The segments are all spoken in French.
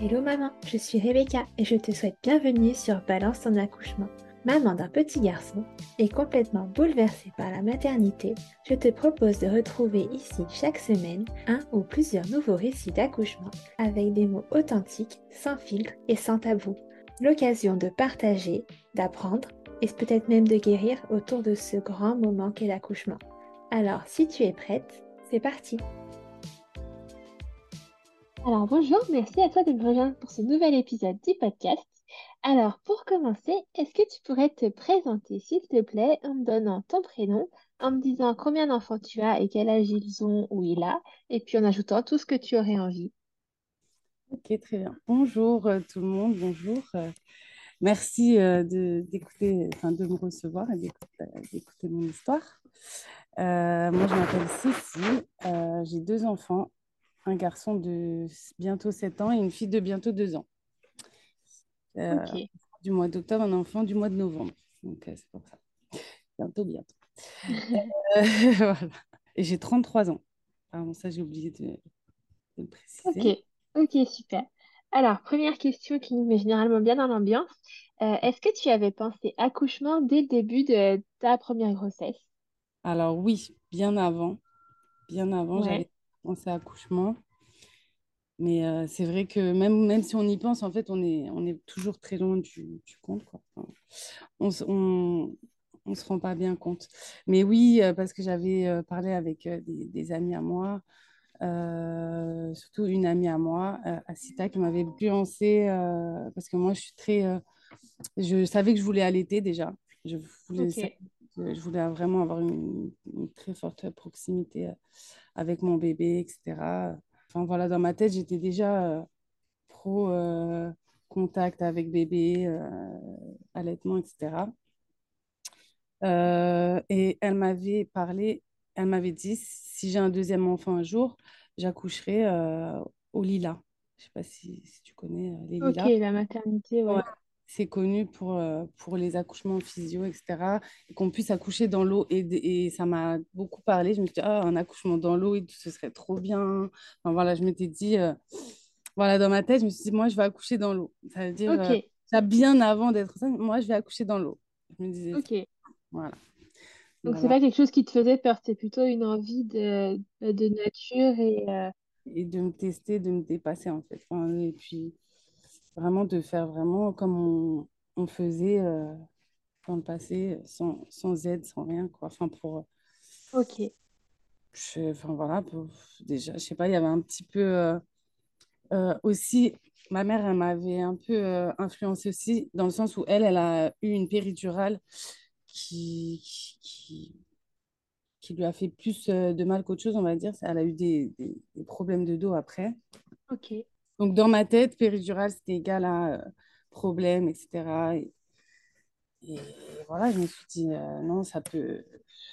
Hello maman, je suis Rebecca et je te souhaite bienvenue sur Balance ton accouchement. Maman d'un petit garçon et complètement bouleversée par la maternité, je te propose de retrouver ici chaque semaine un ou plusieurs nouveaux récits d'accouchement avec des mots authentiques, sans filtre et sans tabou. L'occasion de partager, d'apprendre et peut-être même de guérir autour de ce grand moment qu'est l'accouchement. Alors si tu es prête, c'est parti alors bonjour, merci à toi de me rejoindre pour ce nouvel épisode du podcast. Alors pour commencer, est-ce que tu pourrais te présenter s'il te plaît en me donnant ton prénom, en me disant combien d'enfants tu as et quel âge ils ont ou il a, et puis en ajoutant tout ce que tu aurais envie. Ok, très bien. Bonjour euh, tout le monde, bonjour. Euh, merci euh, de, d'écouter, enfin, de me recevoir et d'écouter, mon histoire. moi, je m'appelle Cécile, j'ai deux enfants, un garçon de bientôt 7 ans et une fille de bientôt 2 ans. Euh, du mois d'octobre, un enfant du mois de novembre. Donc, euh, c'est pour ça. Bientôt, bientôt. Euh, voilà. Et j'ai 33 ans. Pardon, ça, j'ai oublié de, le préciser. Ok, ok, super. Alors, première question qui nous met généralement bien dans l'ambiance. Est-ce que tu avais pensé accouchement dès le début de ta première grossesse? Alors oui, bien avant. Bien avant, j'avais pensé accouchement. Mais euh, c'est vrai que même, même si on y pense, en fait, on est, on est toujours très loin du, du compte. Quoi. on on, on se rend pas bien compte. Mais oui, euh, parce que j'avais euh, parlé avec des, des, amis à moi, surtout une amie à moi, Asita, qui m'avait nuancé, parce que moi, je suis très... je savais que je voulais allaiter déjà. Je voulais, je voulais vraiment avoir une, une très forte proximité avec mon bébé, etc. Enfin voilà, dans ma tête, j'étais déjà euh, pro euh, contact avec bébé, euh, allaitement, etc. et elle m'avait parlé, elle m'avait dit, si j'ai un deuxième enfant un jour, j'accoucherai au Lila. Je ne sais pas si, tu connais les Lilas. Ok, la maternité, ouais. C'est connu pour, pour les accouchements physio, etc. Et qu'on puisse accoucher dans l'eau. Et, et ça m'a beaucoup parlé. Je me suis dit, ah, un accouchement dans l'eau, ce serait trop bien. Enfin, voilà, je m'étais dit, voilà, dans ma tête, je me suis dit, moi, je vais accoucher dans l'eau. Ça veut dire, ça bien avant d'être ça, moi, je vais accoucher dans l'eau. Je me disais, ok. Voilà. Donc, c'est pas quelque chose qui te faisait peur, c'est plutôt une envie de, de nature et. Et de me tester, de me dépasser, en fait. et puis vraiment de faire vraiment comme on, on faisait euh, dans le passé, sans, sans, aide, sans rien, quoi. Enfin, pour... Ok. Je, enfin, voilà, déjà, je sais pas, il y avait un petit peu... Euh, euh, aussi, ma mère, elle m'avait un peu influencée aussi, dans le sens où elle, elle a eu une péridurale qui, qui, qui lui a fait plus de mal qu'autre chose, on va dire. Elle a eu des, des, des problèmes de dos après. Ok. Donc, dans ma tête, péridurale, c'était égal à euh, problème, etc. Et, voilà, je me suis dit, euh, non, ça peut,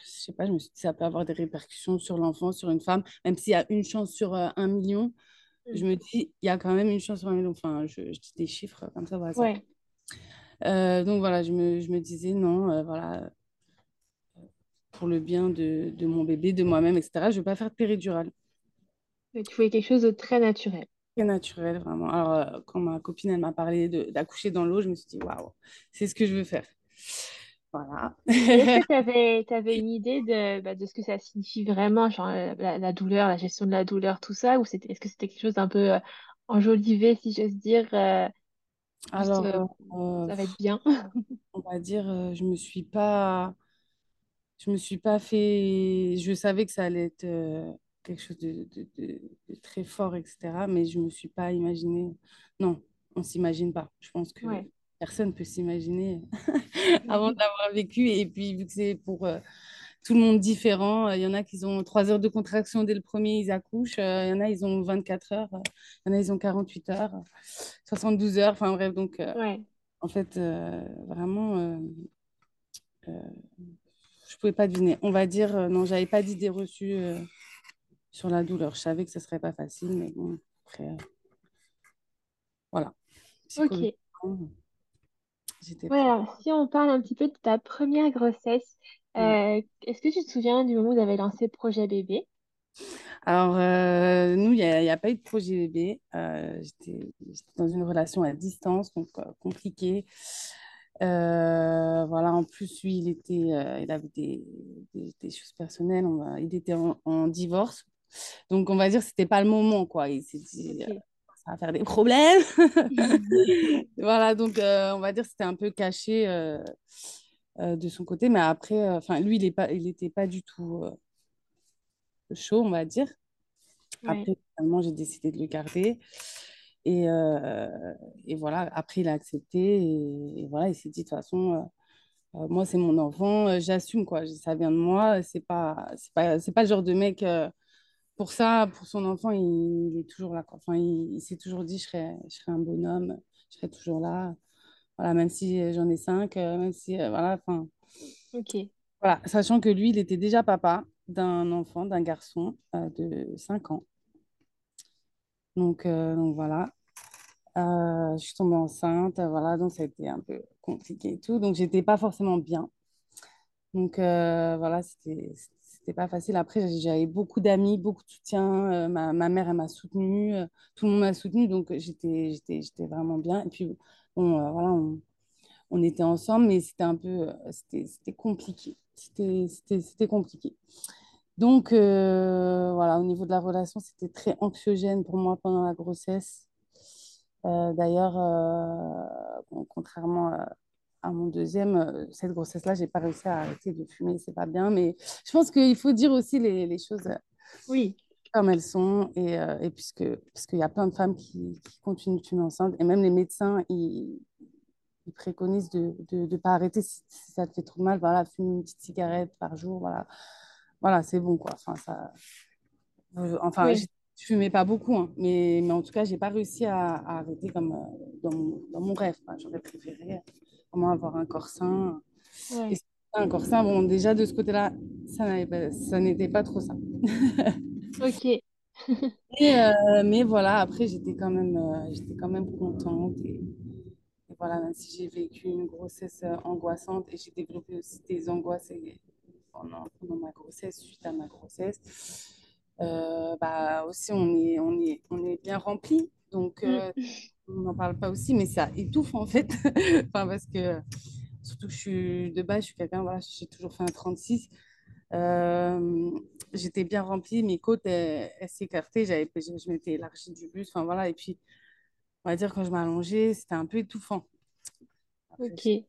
je sais pas, je me suis dit, ça peut avoir des répercussions sur l'enfant, sur une femme, même s'il y a une chance sur euh, un million. Je mm. me dis, il y a quand même une chance sur un million. Enfin, je, dis des chiffres comme ça, voilà. donc voilà, je me, je me disais, non, voilà, pour le bien de, de mon bébé, de moi-même, etc., je ne vais pas faire de péridurale. Tu voulais quelque chose de très naturel naturel, vraiment. Alors, euh, quand ma copine, elle m'a parlé d'accoucher dans l'eau, je me suis dit, waouh, c'est ce que je veux faire. Voilà. Est-ce que tu avais, une idée de, bah, de ce que ça signifie vraiment, genre euh, la, douleur, la gestion de la douleur, tout ça, ou est-ce que c'était quelque chose d'un peu euh, enjolivé, si j'ose dire Alors, ça va être bien? on va dire, je me suis pas, je me suis pas fait, je savais que ça allait être quelque chose de, de, très fort, etc. Mais je ne me suis pas imaginé. Non, on ne s'imagine pas. Je pense que personne ne peut s'imaginer avant de l'avoir vécu. Et puis, vu que c'est pour euh, tout le monde différent, il y en a qui ont 3 heures de contraction dès le premier, ils accouchent. Euh, il y en a, ils ont 24 heures. Il y en a, ils ont 48 heures, 72 heures. Enfin, bref, donc, euh, en fait, vraiment je pouvais pas deviner. On va dire, non, j'avais pas d'idée reçue sur la douleur. Je savais que ce serait pas facile, mais bon, après, euh, voilà. Ok. si on parle un petit peu de ta première grossesse, euh, est-ce que tu te souviens du moment où vous avez lancé Projet Bébé? Alors, euh, nous, il n'y a, a, pas eu de projet bébé. Euh, J'étais dans une relation à distance, donc compliquée. Voilà, en plus, lui, il, était, il avait des, des, des, choses personnelles. On il était en, en, divorce. Donc, on va dire que ce n'était pas le moment, quoi. Il s'est dit, okay. ça va faire des problèmes. voilà, donc, on va dire que c'était un peu caché de son côté. Mais après, enfin lui, il n'était pas, pas du tout chaud, on va dire. Ouais. Après, finalement, j'ai décidé de le garder. Et, euh, et, voilà, après, il a accepté. Et, et voilà, il s'est dit, de toute façon, euh, moi, c'est mon enfant, euh, j'assume, quoi. Ça vient de moi. C'est pas, c'est pas, pas le genre de mec, euh, pour ça, pour son enfant, il, il, est toujours là, quoi. Enfin, il, il s'est toujours dit, je serai, je serai un bonhomme, je serai toujours là. Voilà, même si j'en ai cinq, même si, voilà, enfin. Ok. Voilà, sachant que lui, il était déjà papa d'un enfant, d'un garçon euh, de 5 ans. Donc, euh, donc voilà. Euh, je suis tombée enceinte, voilà, donc ça a été un peu compliqué et tout. Donc, j'étais pas forcément bien. Donc, voilà, c'était c'était pas facile. Après, j'avais beaucoup d'amis, beaucoup de soutien. ma, ma, mère, elle m'a soutenue. tout le monde m'a soutenue. Donc, j'étais j'étais vraiment bien. Et puis, bon, voilà, on, on était ensemble, mais c'était un peu, c'était compliqué. C'était compliqué. Donc, euh, voilà, au niveau de la relation, c'était très anxiogène pour moi pendant la grossesse. Euh, D'ailleurs, euh, contrairement à, à, mon deuxième, cette grossesse-là, j'ai pas réussi à arrêter de fumer, c'est pas bien. Mais je pense qu'il faut dire aussi les, les, choses oui. comme elles sont. Et, et puisque, parce qu'il y a plein de femmes qui, qui continuent de fumer enceinte, et même les médecins, ils, ils préconisent de ne de, pas arrêter si, si, ça te fait trop mal. Voilà, fume une petite cigarette par jour, voilà voilà, c'est bon, quoi. Enfin, ça... enfin oui. je fumais pas beaucoup, hein, mais, mais en tout cas, j'ai pas réussi à, à arrêter comme euh, dans, mon, dans mon rêve. J'aurais préféré vraiment avoir un corps sain. Ouais. Et un corps sain, bon, déjà, de ce côté-là, ça n'était pas, pas trop ça. ok. et, euh, mais voilà, après, j'étais quand, même, euh, j'étais quand même contente. Et, et voilà, même si j'ai vécu une grossesse angoissante et j'ai développé aussi des angoisses et, pendant, pendant, ma grossesse, suite à ma grossesse, euh, bah aussi on est, on est, on est bien rempli. Donc, euh, on n'en parle pas aussi, mais ça étouffe en fait. enfin, parce que surtout que je suis de base, je suis quelqu'un, voilà, j'ai toujours fait un 36. Euh, j'étais bien remplie, mes côtes, elles, s'écartaient, je, je m'étais élargie du bus. Enfin, voilà. Et puis, on va dire, quand je m'allongeais, c'était un peu étouffant. Après, ok.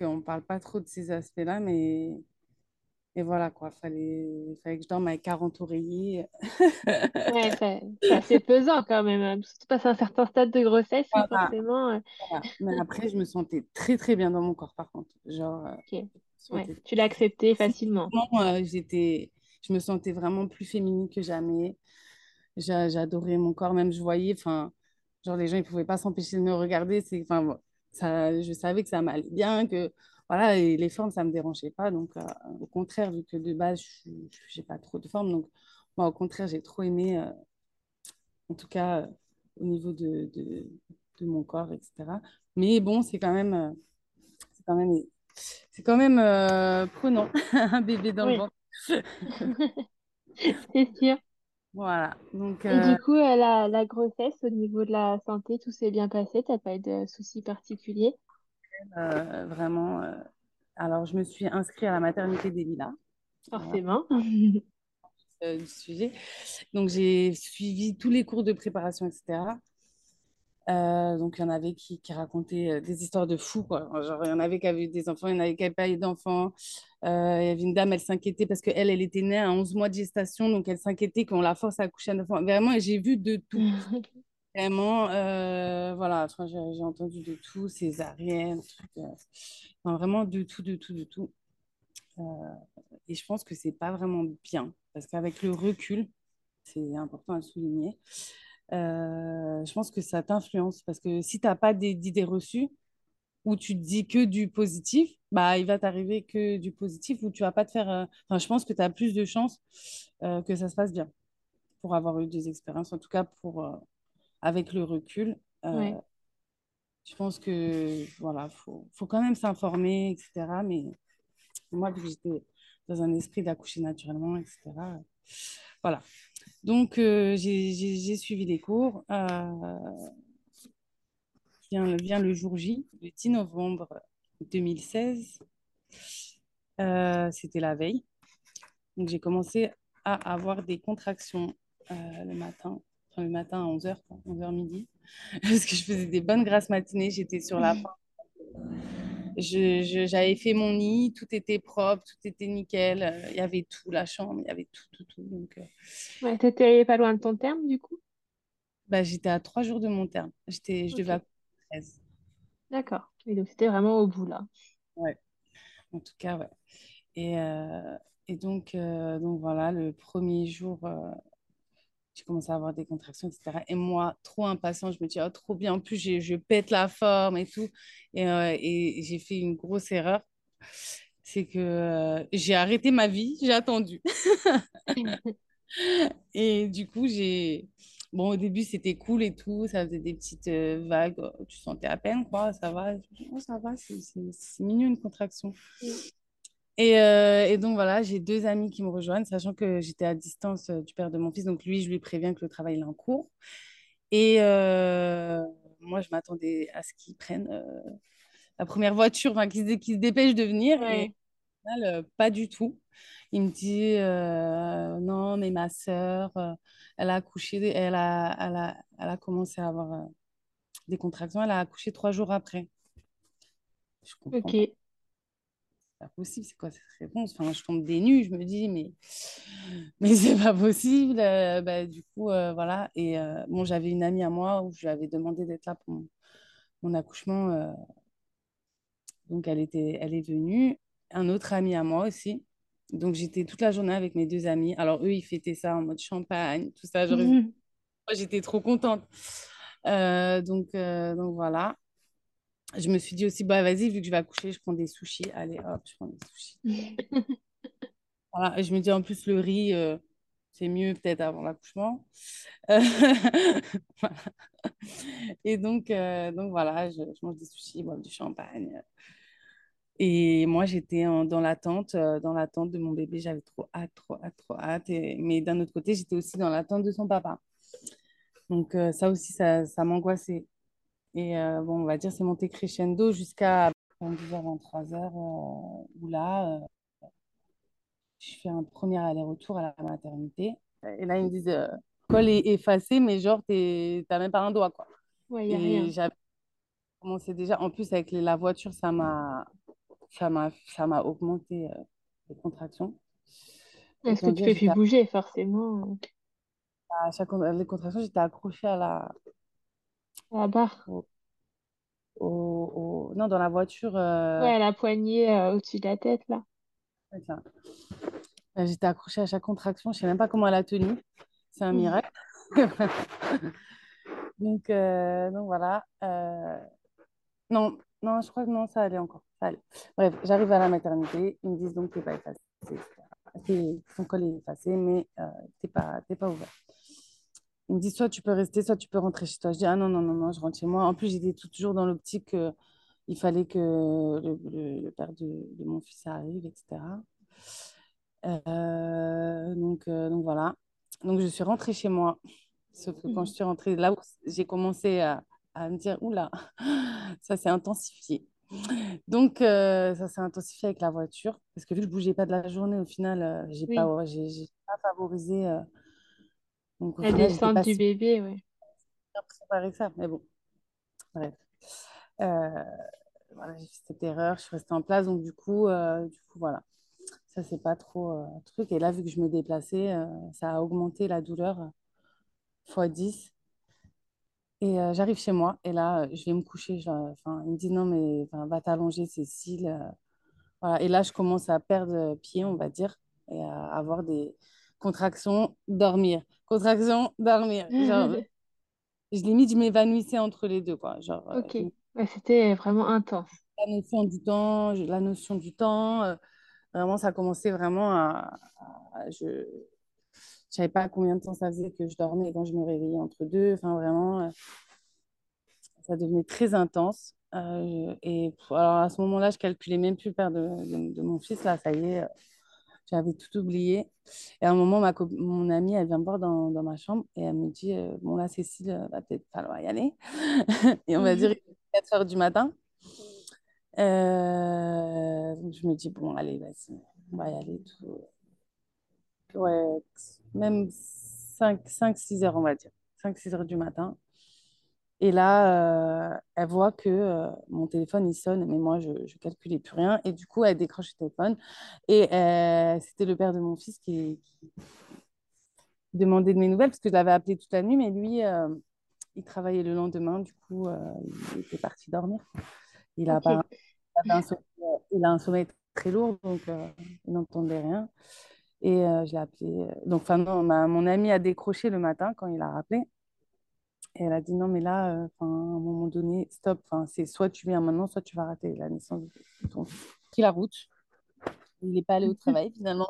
On ne parle pas trop de ces aspects-là, mais et voilà, quoi, fallait, fallait que je dorme avec 40 oreillers. ouais, c'est assez pesant quand même. Hein. Surtout passer un certain stade de grossesse, voilà. forcément. Euh... Voilà. Mais après, je me sentais très, très bien dans mon corps, par contre. Genre, okay. ouais. Tu l'as accepté facilement. Euh, j'étais, je me sentais vraiment plus féminine que jamais. J'adorais mon corps, même je voyais, enfin, genre les gens, ils pouvaient pas s'empêcher de me regarder. C'est, enfin, ça, je savais que ça m'allait bien, que voilà, et les formes, ça ne me dérangeait pas. Donc, euh, au contraire, vu que de base, je n'ai pas trop de formes. Donc, moi, au contraire, j'ai trop aimé, euh, en tout cas, euh, au niveau de, de, de, mon corps, etc. Mais bon, c'est quand même, c'est quand même, c'est quand même prenant, un bébé dans oui. le ventre. c'est sûr. Voilà. Donc, Et du coup, la, la grossesse, au niveau de la santé, tout s'est bien passé Tu n'as pas eu de soucis particuliers? Euh, vraiment. Euh... Alors, je me suis inscrite à la maternité des Lilas. Forcément. Voilà. euh, du sujet. Donc, j'ai suivi tous les cours de préparation, etc. Euh, donc, il y en avait qui, qui racontaient des histoires de fous, quoi. Genre, il y en avait qui avaient eu des enfants, il y en avait qui n'avaient pas eu d'enfants. Il y avait une dame, elle s'inquiétait parce qu'elle, elle était née à 11 mois de gestation, donc elle s'inquiétait qu'on la force à accoucher un enfant. Vraiment, et j'ai vu de tout. Vraiment, euh, voilà, enfin, j'ai entendu de tout, césarienne, truc, euh, vraiment de tout, de tout, de tout. Euh, et je pense que c'est pas vraiment bien, parce qu'avec le recul, c'est important à souligner, je pense que ça t'influence, parce que si tu n'as pas d'idées reçues, où tu te dis que du positif, bah, il va t'arriver que du positif, où tu vas pas te faire... Enfin, je pense que tu as plus de chances que ça se passe bien, pour avoir eu des expériences, en tout cas pour... euh, avec le recul, euh, Ouais. je pense que voilà, faut, faut quand même s'informer, etc. Mais moi, vu que j'étais dans un esprit d'accoucher naturellement, etc. Voilà. Donc, j'ai suivi les cours. Vient, vient le jour J, le 10 novembre 2016. C'était la veille. Donc, j'ai commencé à avoir des contractions le matin, enfin, le matin à 11h, 11h midi, parce que je faisais des bonnes grasses matinées, j'étais sur la fin j'avais fait mon nid, tout était propre, tout était nickel. Euh, il y avait tout, la chambre, il y avait tout, tout, tout. Donc, euh, ouais, t'étais pas loin de ton terme, du coup? Bah, J'étais à trois jours de mon terme. J'étais, Je devais à 13. D'accord. Et donc, c'était vraiment au bout, là. Ouais. En tout cas, ouais. Et, euh, et donc, donc, voilà, le premier jour, j'ai commencé à avoir des contractions, etc. Et moi, trop impatient, je me dis, oh, trop bien. En plus, je pète la forme et tout. Et, euh, et j'ai fait une grosse erreur. C'est que euh, j'ai arrêté ma vie, j'ai attendu. et du coup, j'ai. Bon, au début, c'était cool et tout. Ça faisait des petites euh, vagues. Tu sentais à peine, quoi. Ça va. Oh, ça va, c'est mignon une contraction. Euh, et, donc voilà, j'ai deux amis qui me rejoignent, sachant que j'étais à distance euh, du père de mon fils. Donc lui, je lui préviens que le travail est en cours. Et euh, moi, je m'attendais à ce qu'ils prennent la première voiture, enfin, qu'ils se, dépêchent de venir. Et au final, pas du tout. Il me dit non, mais ma sœur, elle a accouché, elle a, elle a, elle a commencé à avoir des contractions. Elle a accouché trois jours après. Je comprends. Ok pas possible, c'est quoi cette réponse? Enfin, je tombe des nues, je me dis, mais, mais c'est pas possible. Euh, bah, du coup, euh, voilà. Et euh, bon, j'avais une amie à moi où je lui avais demandé d'être là pour mon, accouchement. donc, elle, était, elle est venue. Un autre ami à moi aussi. Donc, j'étais toute la journée avec mes deux amis. Alors, eux, ils fêtaient ça en mode champagne, tout ça. Moi, j'étais trop contente. donc, donc, voilà je me suis dit aussi, bah vas-y, vu que je vais accoucher, je prends des sushis. Allez, hop, je prends des sushis. voilà, et je me dis en plus, le riz, euh, c'est mieux peut-être avant l'accouchement. Et donc, euh, donc voilà, je, mange des sushis, bois du champagne. Et moi, j'étais dans l'attente, euh, dans l'attente de mon bébé. J'avais trop hâte, trop hâte, trop hâte. Et, mais d'un autre côté, j'étais aussi dans l'attente de son papa. Donc ça aussi, ça, ça m'angoissait. Et euh, bon, on va dire, c'est monté crescendo jusqu'à 22h, 23h, euh, où là, euh, je fais un premier aller-retour à la maternité. Et là, ils me disent, le col est effacé, mais genre, t'as même pas un doigt, quoi. Ouais, y a rien. j'avais commencé déjà, en plus, avec la voiture, ça m'a ça m'a augmenté les contractions. Est-ce que tu peux plus bouger, forcément À chaque les contractions, j'étais accrochée à la, la barre. Au, Non, dans la voiture. Euh, ouais, la poignée euh, au-dessus de la tête, là. Euh, j'étais accrochée à chaque contraction. Je ne sais même pas comment elle a tenu. C'est un mmh. miracle. donc, donc, voilà. Non, non, je crois que non, ça allait encore. Ça Bref, j'arrive à la maternité. Ils me disent donc, tu n'es pas effacé. Ton col est effacé, mais tu n'es pas, pas ouvert. Il me dit soit tu peux rester, soit tu peux rentrer chez toi. Je dis ah non, non, non, non, je rentre chez moi. En plus, j'étais toujours dans l'optique qu'il fallait que le, père de, mon fils arrive, etc. Euh, donc, euh, donc voilà. Donc je suis rentrée chez moi. Sauf que quand je suis rentrée, là où j'ai commencé à, à, me dire oula, ça s'est intensifié. Donc euh, ça s'est intensifié avec la voiture parce que vu que je bougeais pas de la journée, au final, j'ai oui. pas, j'ai pas favorisé donc, la descente du bébé, oui. préparé ça, mais bon. Bref. Euh, voilà, j'ai fait cette erreur, je suis restée en place, donc du coup, euh, du coup voilà. Ça, c'est pas trop euh, truc. Et là, vu que je me déplaçais, ça a augmenté la douleur x 10. Et j'arrive chez moi, et là, je vais me coucher. Enfin, il me dit non, mais va t'allonger, Cécile. voilà. Et là, je commence à perdre pied, on va dire, et à avoir des, contraction, dormir. Contraction, dormir. Genre, je limite, je m'évanouissais entre les deux. Quoi. Genre, euh, ok, c'était vraiment intense. La notion du temps, la notion du temps, euh, vraiment, ça commençait vraiment à. je ne savais pas combien de temps ça faisait que je dormais quand je me réveillais entre deux. Enfin, vraiment, euh, ça devenait très intense. et alors à ce moment-là, je calculais même plus le père de, de, mon fils. Là, ça y est, J'avais tout oublié. Et à un moment, ma mon amie, elle vient me voir dans, dans ma chambre et elle me dit euh, Bon, là, Cécile, euh, va peut-être falloir y aller. et on va dire 4 heures du matin. Euh, je me dis Bon, allez, vas-y, on va y aller. Tout. Ouais, même 5, 5, 6 heures, on va dire. 5, 6 heures du matin. Et là, euh, elle voit que euh, mon téléphone, il sonne, mais moi, je ne calculais plus rien. Et du coup, elle décroche le téléphone. Et euh, c'était le père de mon fils qui, qui, demandait de mes nouvelles, parce que je l'avais appelé toute la nuit, mais lui, il travaillait le lendemain. Du coup, il était parti dormir. Il a, pas, il a, un, sommeil, il a un sommeil très lourd, donc il n'entendait rien. Et je l'ai appelé. Donc, enfin, non, ma, mon ami a décroché le matin quand il a rappelé. Et elle a dit non, mais là, euh, à un moment donné, stop. C'est soit tu viens maintenant, soit tu vas rater la naissance de ton fils. Pris la route. Il n'est pas allé au travail finalement.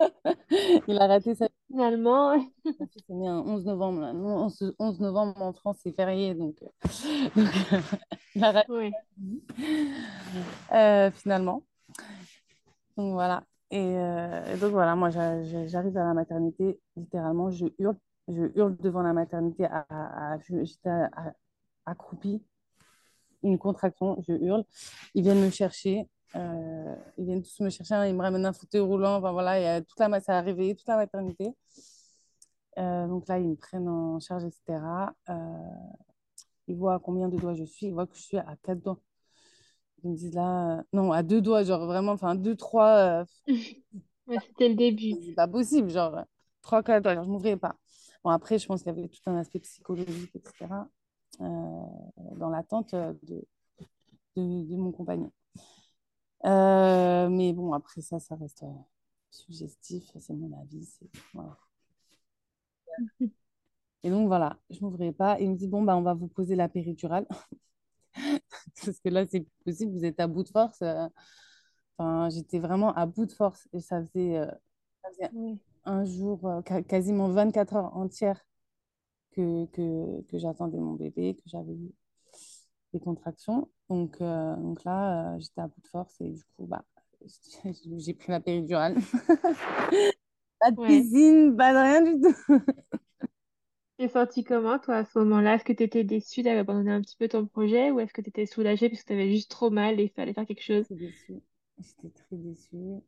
il a raté sa. Finalement. Mon fils est né un 11 novembre. Là. 11, 11 novembre en France, c'est férié. Donc, donc il a raté. Oui. Euh, finalement. Donc voilà. Et, euh, et donc voilà, moi j'arrive à la maternité, littéralement, je hurle je hurle devant la maternité, à, à, j'étais accroupie, une contraction, je hurle. Ils viennent me chercher, euh, ils viennent tous me chercher, ils me ramènent un fauteuil roulant, enfin voilà, et, toute la, ça a réveillé toute la maternité. Euh, donc là, ils me prennent en charge, etc. Euh, ils voient à combien de doigts je suis, ils voient que je suis à quatre doigts. Ils me disent là, non, à deux doigts, genre vraiment, enfin deux, trois. C'était le début. C'est pas possible, genre trois, quatre doigts, genre, je m'ouvrais pas. Bon, après, je pense qu'il y avait tout un aspect psychologique, etc., euh, dans l'attente de, de, de, mon compagnon. Euh, mais bon, après ça, ça reste euh, suggestif, c'est mon avis. Et donc voilà, je m'ouvrais pas. il me dit, bon, bah, on va vous poser la péridurale. Parce que là, c'est possible, vous êtes à bout de force. Enfin, j'étais vraiment à bout de force. Et ça faisait un jour, euh, quasiment 24 heures entières que, que, que j'attendais mon bébé, que j'avais eu des contractions. Donc, euh, donc là, euh, j'étais à bout de force et du coup, bah, j'ai pris la péridurale. pas de piscine, pas de rien du tout. T'es senti comment, toi, à ce moment-là? Est-ce que tu étais déçue d'avoir abandonné un petit peu ton projet ou est-ce que tu étais soulagée parce que tu avais juste trop mal et il fallait faire quelque chose? J'étais déçue. J'étais très déçue.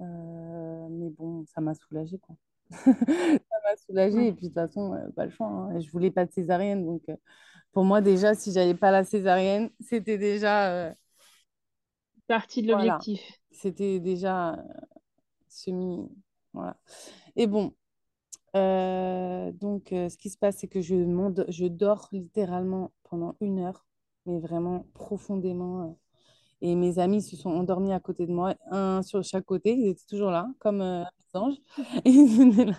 Euh, mais bon, ça m'a soulagée, quoi. ça m'a soulagée. Et puis, de toute façon, euh, pas le choix. Hein. Je voulais pas de césarienne. Donc, euh, pour moi, déjà, si j'avais pas la césarienne, c'était déjà. Partie de l'objectif. C'était déjà semi. Voilà. Et bon. donc, ce qui se passe, c'est que je, je dors littéralement pendant une heure, mais vraiment profondément et mes amis se sont endormis à côté de moi, un sur chaque côté. Ils étaient toujours là, comme euh, des anges. ils,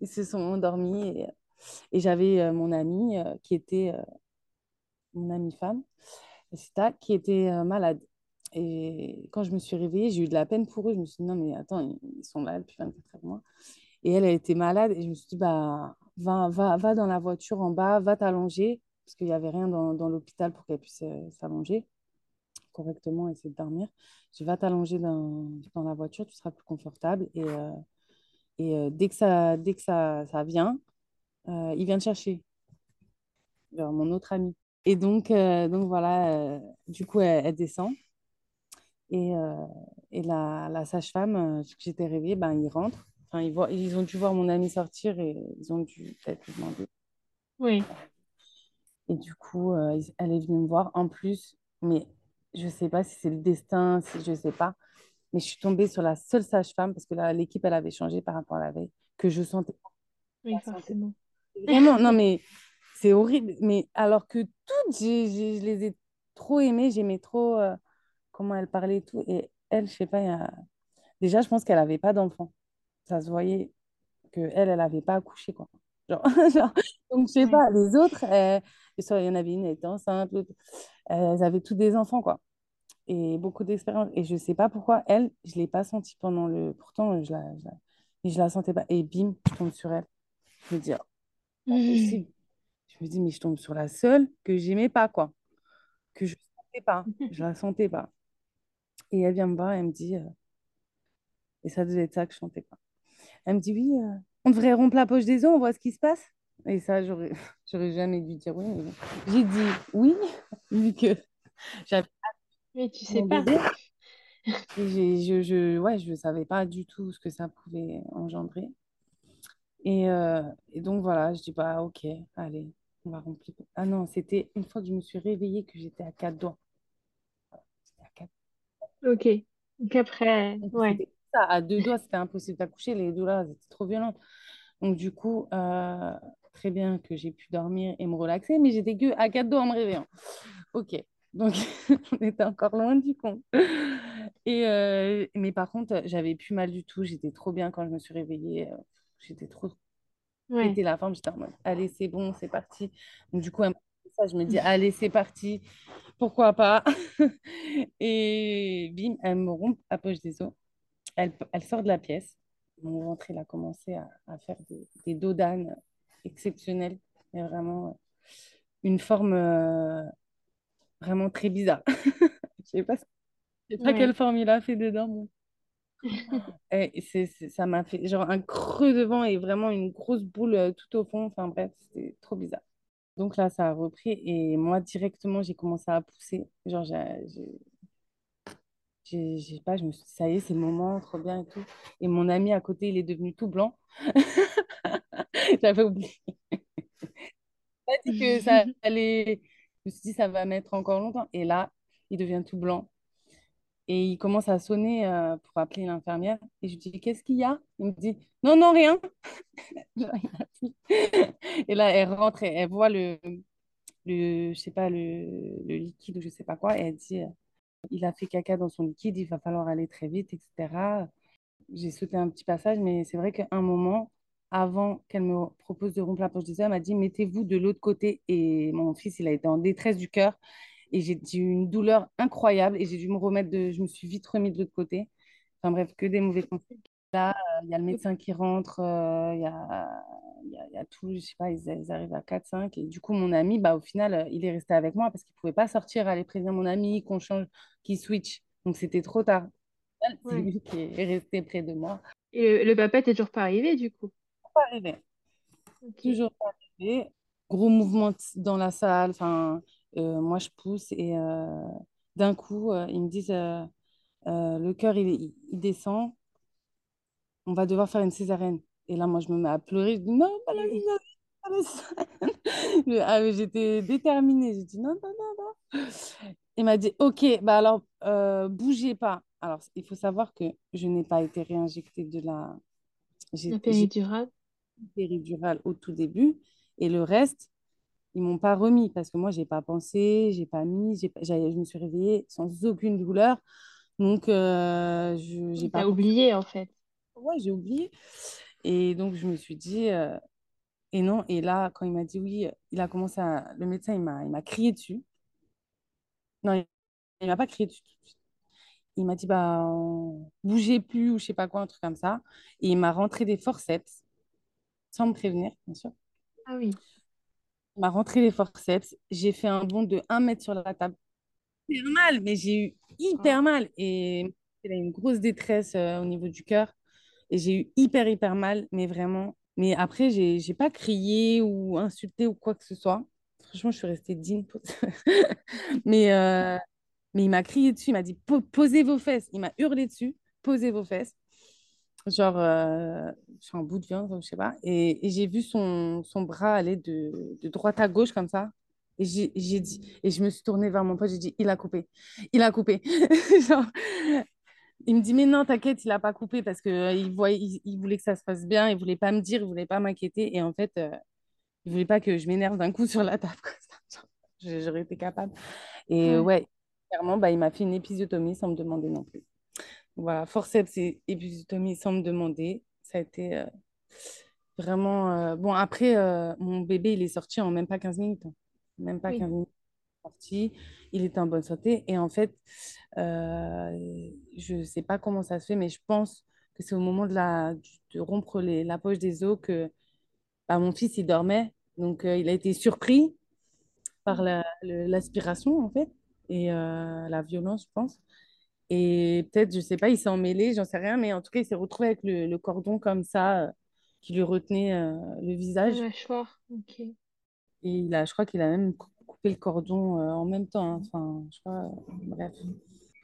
ils se sont endormis. Et, et j'avais euh, mon amie euh, qui était euh, mon amie femme, qui était euh, malade. Et quand je me suis réveillée, j'ai eu de la peine pour eux. Je me suis dit, non, mais attends, ils sont là depuis 24 heures mois. Et elle, elle était malade. Et je me suis dit, bah, va, va, va dans la voiture en bas, va t'allonger, parce qu'il n'y avait rien dans, dans l'hôpital pour qu'elle puisse s'allonger correctement, essayer de dormir. Tu vas t'allonger dans, dans, la voiture, tu seras plus confortable. Et, euh, et euh, dès que ça, dès que ça, ça vient, euh, il vient te chercher. Genre, mon autre ami. Et donc, donc voilà, du coup, elle, descend. Et, et la, la sage-femme, j'étais réveillée, ben, ils rentrent. Enfin, ils, voient, ils ont dû voir mon ami sortir et ils ont dû peut-être lui demander. Oui. Et du coup, elle est venue me voir. En plus, mais je sais pas si c'est le destin, si je sais pas, mais je suis tombée sur la seule sage-femme parce que l'équipe elle avait changé par rapport à la veille que je sentais. Oui, forcément. Vraiment, non mais c'est horrible. Mais alors que toutes, je les ai trop aimées, j'aimais trop euh, comment elle parlait et tout. Et elle, je sais pas, a... déjà je pense qu'elle avait pas d'enfant. Ça se voyait que elle, elle avait pas accouché quoi. Genre, genre... donc je sais pas, les autres, il y en avait une, elle était enceinte, l'autre elles avaient tous des enfants, quoi. Et beaucoup d'expérience. Et je ne sais pas pourquoi, elle, je ne l'ai pas sentie pendant le. Pourtant, je la, je la... Mais je la sentais pas. Et bim, je tombe sur elle. Je me dis, oh, mmh. Je me dis, mais je tombe sur la seule que j'aimais pas, quoi. Que je ne sentais pas. Je la sentais pas. Et elle vient me voir, elle me dit, euh, Et ça devait être ça que je chantais. Quoi. Elle me dit Oui, euh, on devrait rompre la poche des os, on voit ce qui se passe. Et ça, j'aurais, j'aurais jamais dû dire oui. J'ai dit oui, vu que j'avais. Mais tu sais pas. je, je, ouais, je ne savais pas du tout ce que ça pouvait engendrer. Et, euh, et donc voilà, je dis bah ok, allez, on va remplir. Ah non, c'était une fois que je me suis réveillée que j'étais à quatre doigts. Ok. Donc après, ouais. Ça, à deux doigts, c'était impossible d'accoucher. Les douleurs étaient trop violentes. Donc du coup, euh, très bien que j'ai pu dormir et me relaxer, mais j'étais que à quatre doigts en me réveillant. Ok. Donc on était encore loin du compte. Et euh, mais par contre, j'avais plus mal du tout. J'étais trop bien quand je me suis réveillée. J'étais trop Ouais. la forme, j'étais en mode, allez, c'est bon, c'est parti. Donc, du coup, ça, je me dis, allez, c'est parti, pourquoi pas? Et bim, elle me rompt à poche des os. Elle, elle sort de la pièce. Mon ventre, il a commencé à, à faire des, des dos d'âne exceptionnels. Mais vraiment, une forme euh, vraiment très bizarre. Je sais pas, je sais pas quelle forme il a fait dedans. Bon. Et c'est, ça m'a fait genre un creux devant et vraiment une grosse boule euh, tout au fond. Enfin bref, c'était trop bizarre. Donc là, ça a repris et moi, directement, j'ai commencé à pousser. Genre, j'ai, j'ai pas, je me suis dit, ça y est, c'est le moment, trop bien et tout. Et mon ami à côté, il est devenu tout blanc. J'avais oublié. dit que ça allait. Je me suis dit, ça va mettre encore longtemps. Et là, il devient tout blanc. Et il commence à sonner euh, pour appeler l'infirmière. Et je lui dis, qu'est-ce qu'il y a? Il me dit, non, non, rien. et là, elle rentre et elle voit le, le je sais pas, le, le liquide ou je sais pas quoi. Et elle dit, euh, il a fait caca dans son liquide, il va falloir aller très vite, etc. J'ai sauté un petit passage, mais c'est vrai qu'à un moment, avant qu'elle me propose de rompre la poche des œufs, elle m'a dit, mettez-vous de l'autre côté. Et mon fils, il a été en détresse du cœur. Et j'ai eu une douleur incroyable et j'ai dû me remettre de. Je me suis vite remis de l'autre côté. Enfin bref, que des mauvais conseils. Là, euh, il y a le médecin qui rentre, euh, il y, a, y, a, tout, je sais pas, ils, arrivent à 4-5. Et du coup, mon ami, bah, au final, euh, il est resté avec moi parce qu'il ne pouvait pas sortir, aller prévenir mon ami, qu'on change, qu'il switch. Donc c'était trop tard. C'est lui qui est resté près de moi. Et le, papa n'était toujours pas arrivé, du coup? Pas arrivé. Toujours pas arrivé. Gros mouvement dans la salle. Enfin, euh, moi, je pousse et euh, d'un coup, euh, ils me disent le cœur, il, il, descend, on va devoir faire une césarienne. Et là, moi, je me mets à pleurer. Je dis non, pas la césarienne. Ah, j'étais déterminée. J'ai dit non, non, non, non. Il m'a dit ok, bah alors, bougez pas. Alors, il faut savoir que je n'ai pas été réinjectée de la, la péridurale? Péridurale au tout début. Et le reste, ils m'ont pas remis parce que moi, j'ai pas pensé, j'ai pas mis, j'ai, je me suis réveillée sans aucune douleur. Donc, euh, je j'ai pas oublié en fait. Ouais, j'ai oublié. Et donc, je me suis dit, euh, et non. Et là, quand il m'a dit oui, il a commencé à. Le médecin, il m'a, il m'a crié dessus. Non, il, ne m'a pas crié dessus Il m'a dit, bah, bougez plus ou je sais pas quoi, un truc comme ça. Et il m'a rentré des forceps, sans me prévenir, bien sûr. Ah oui m'a rentré les forceps. J'ai fait un bond de 1 mètre sur la table. Hyper mal, mais j'ai eu hyper mal. Et il a une grosse détresse euh, au niveau du cœur. Et j'ai eu hyper, hyper mal, mais vraiment. Mais après, j'ai n'ai pas crié ou insulté ou quoi que ce soit. Franchement, je suis restée digne. mais, euh, mais il m'a crié dessus. Il m'a dit Posez vos fesses. Il m'a hurlé dessus Posez vos fesses genre euh, un bout de viande, je sais pas. Et, et j'ai vu son, son, bras aller de, de, droite à gauche comme ça. Et j'ai dit, et je me suis tournée vers mon pote, j'ai dit, il a coupé, il a coupé. genre, il me dit, mais non, t'inquiète, il a pas coupé parce que euh, il, voyait, il, voulait que ça se passe bien, il voulait pas me dire, il voulait pas m'inquiéter. Et en fait, euh, il voulait pas que je m'énerve d'un coup sur la table. J'aurais été capable. Et ouais, ouais clairement, bah, il m'a fait une épisiotomie sans me demander non plus. Voilà, forceps et épisiotomie sans me demander. Ça a été euh, vraiment. Euh, bon, après, euh, mon bébé, il est sorti en même pas 15 minutes. Hein. Même pas 15 minutes. Sorti, il était en bonne santé. Et en fait, je ne sais pas comment ça se fait, mais je pense que c'est au moment de, la, de rompre les, la poche des os que bah, mon fils, il dormait. Donc, il a été surpris par l'aspiration, en fait, et la violence, je pense. Et peut-être, je sais pas, il s'est emmêlé, j'en sais rien, mais en tout cas, il s'est retrouvé avec le, le cordon comme ça, euh, qui lui retenait euh, le visage. mâchoire, ok. Et il a, je crois qu'il a même cou- coupé le cordon euh, en même temps. hein. Enfin, je crois, bref.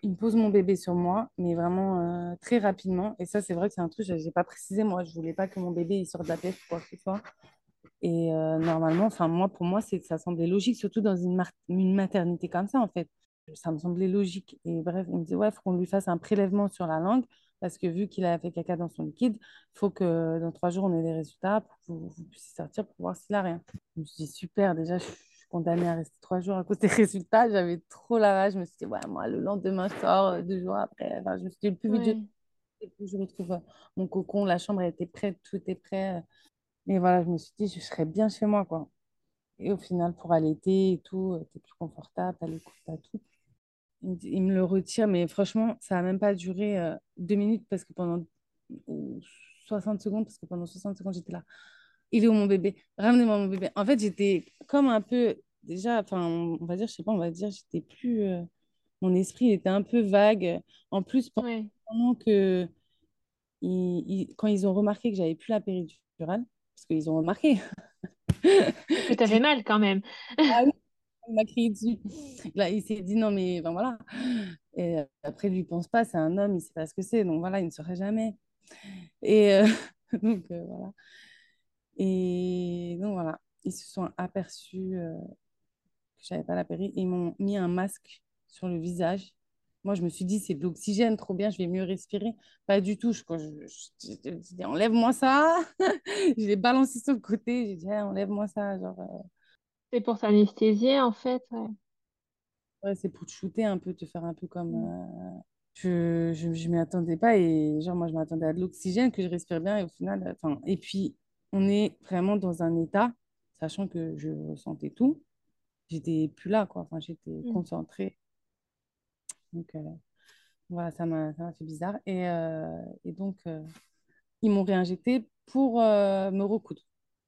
Il me pose mon bébé sur moi, mais vraiment euh, très rapidement. Et ça, c'est vrai que c'est un truc, je n'ai pas précisé. Moi, je voulais pas que mon bébé il sorte de la pièce ou quoi que ce soit. Et euh, normalement, enfin, moi, pour moi, c'est, ça semblait logique, surtout dans une, mar- une maternité comme ça, en fait. Ça me semblait logique. Et bref, il me dit, ouais, il faut qu'on lui fasse un prélèvement sur la langue, parce que vu qu'il a fait caca dans son liquide, il faut que dans trois jours, on ait les résultats pour que vous, vous puissiez sortir pour voir s'il a rien. Je me suis dit, super, déjà, je suis condamnée à rester trois jours à cause des résultats. J'avais trop la rage. Je me suis dit, ouais, moi, le lendemain, je sors, euh, deux jours après. Enfin, je me suis dit, le plus vite je, plus je retrouve euh, mon cocon, la chambre était prête, tout était prêt. Et voilà, je me suis dit, je serais bien chez moi, quoi. Et au final, pour allaiter et tout, euh, t'es plus confortable, t'as les coups, t'as tout. Il me, dit- il me le retire, mais franchement, ça n'a même pas duré euh, deux minutes parce que pendant ou 60 secondes, parce que pendant 60 secondes, j'étais là. Il est où mon bébé? Ramenez-moi mon bébé. En fait, j'étais comme un peu, déjà, enfin, on va dire, je sais pas, on va dire, j'étais plus. euh, mon esprit était un peu vague. En plus, ouais. pendant que. ils- ils- quand ils ont remarqué que j'avais plus la péridurale, parce qu'ils ont remarqué. Que t'avais mal quand même. Ah oui, il m'a crié dessus. Là, il s'est dit non, mais ben voilà. Et euh, après, lui, il pense pas, c'est un homme, il sait pas ce que c'est. Donc voilà, il ne saurait jamais. Et euh, donc euh, voilà. Et donc voilà, ils se sont aperçus euh, que j'avais pas la péri. Ils m'ont mis un masque sur le visage. Moi, je me suis dit, c'est de l'oxygène, trop bien, je vais mieux respirer. Pas du tout. Je, quand je, je- enlève-moi ça. Je l'ai balancé sur le côté. J'ai dit, Ah, enlève-moi ça. Genre, C'est pour t'anesthésier en fait, ouais. ouais, c'est pour te shooter un peu, te faire un peu comme. Mm. euh, Je je, je m'y attendais pas. Et genre, moi, je m'attendais à de l'oxygène, que je respire bien. Et au final, enfin, et puis, on est vraiment dans un état, sachant que je ressentais tout. J'étais plus là, quoi. Enfin, j'étais Mm. concentrée. Donc, euh, voilà, ça m'a fait bizarre. Et, euh, et donc, ils m'ont réinjecté pour me recoudre.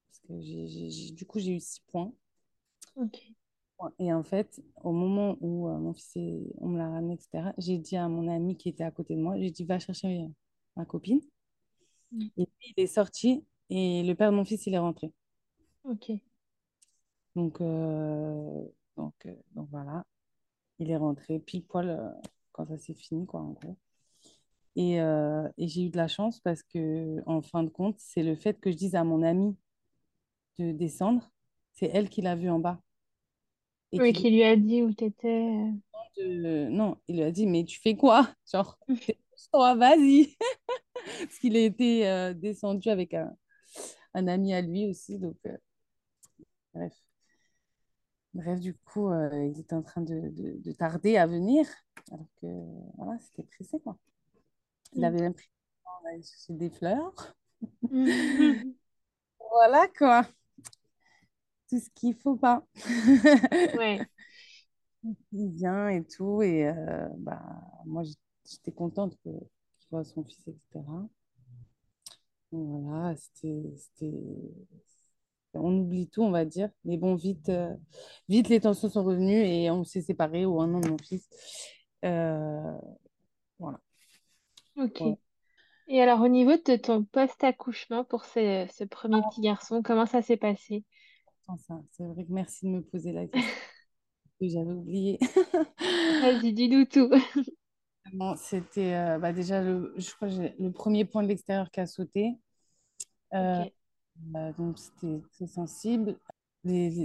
Parce que j'ai- du coup, j'ai eu six points. Ok. Et en fait, au moment où euh, mon fils, est- on me l'a ramené, etc., j'ai dit à mon ami qui était à côté de moi, j'ai dit, va chercher euh, ma copine. Mm. Et puis, il est sorti et le père de mon fils, il est rentré. Ok. Donc, euh, donc, euh, donc voilà, il est rentré pile poil quand ça s'est fini, quoi, en gros. Et, et j'ai eu de la chance parce que, en fin de compte, c'est le fait que je dise à mon amie de descendre, c'est elle qui l'a vu en bas. Et Oui, qui lui a dit où t'étais. euh. euh, non, il lui a dit, mais tu fais quoi? Genre, toi, vas-y. Parce qu'il a été euh, descendu avec un, un ami à lui aussi. Donc, euh, bref. Bref, du coup, euh, il était en train de, de- de tarder à venir. Alors que, voilà, c'était pressé, quoi. Il Mm. avait temps d'aller chercher des fleurs. Mm. Voilà, quoi. Tout ce qu'il faut pas. Ouais. Il vient et tout. Et euh, bah, moi, j'étais contente qu'il voit son fils, etc. Voilà, c'était. On oublie tout, on va dire. Mais bon, vite, euh, vite les tensions sont revenues et on s'est séparés au un an de mon fils. Euh, voilà. Ok. Et alors, au niveau de ton post-accouchement pour ce, ce premier petit garçon, comment ça s'est passé? Sans ça, c'est vrai que merci de me poser la question que j'avais oublié. Vas-y, dis-nous tout. Bon, c'était euh, bah, déjà le, je crois le premier point de l'extérieur qui a sauté. Euh, euh, donc c'était très sensible.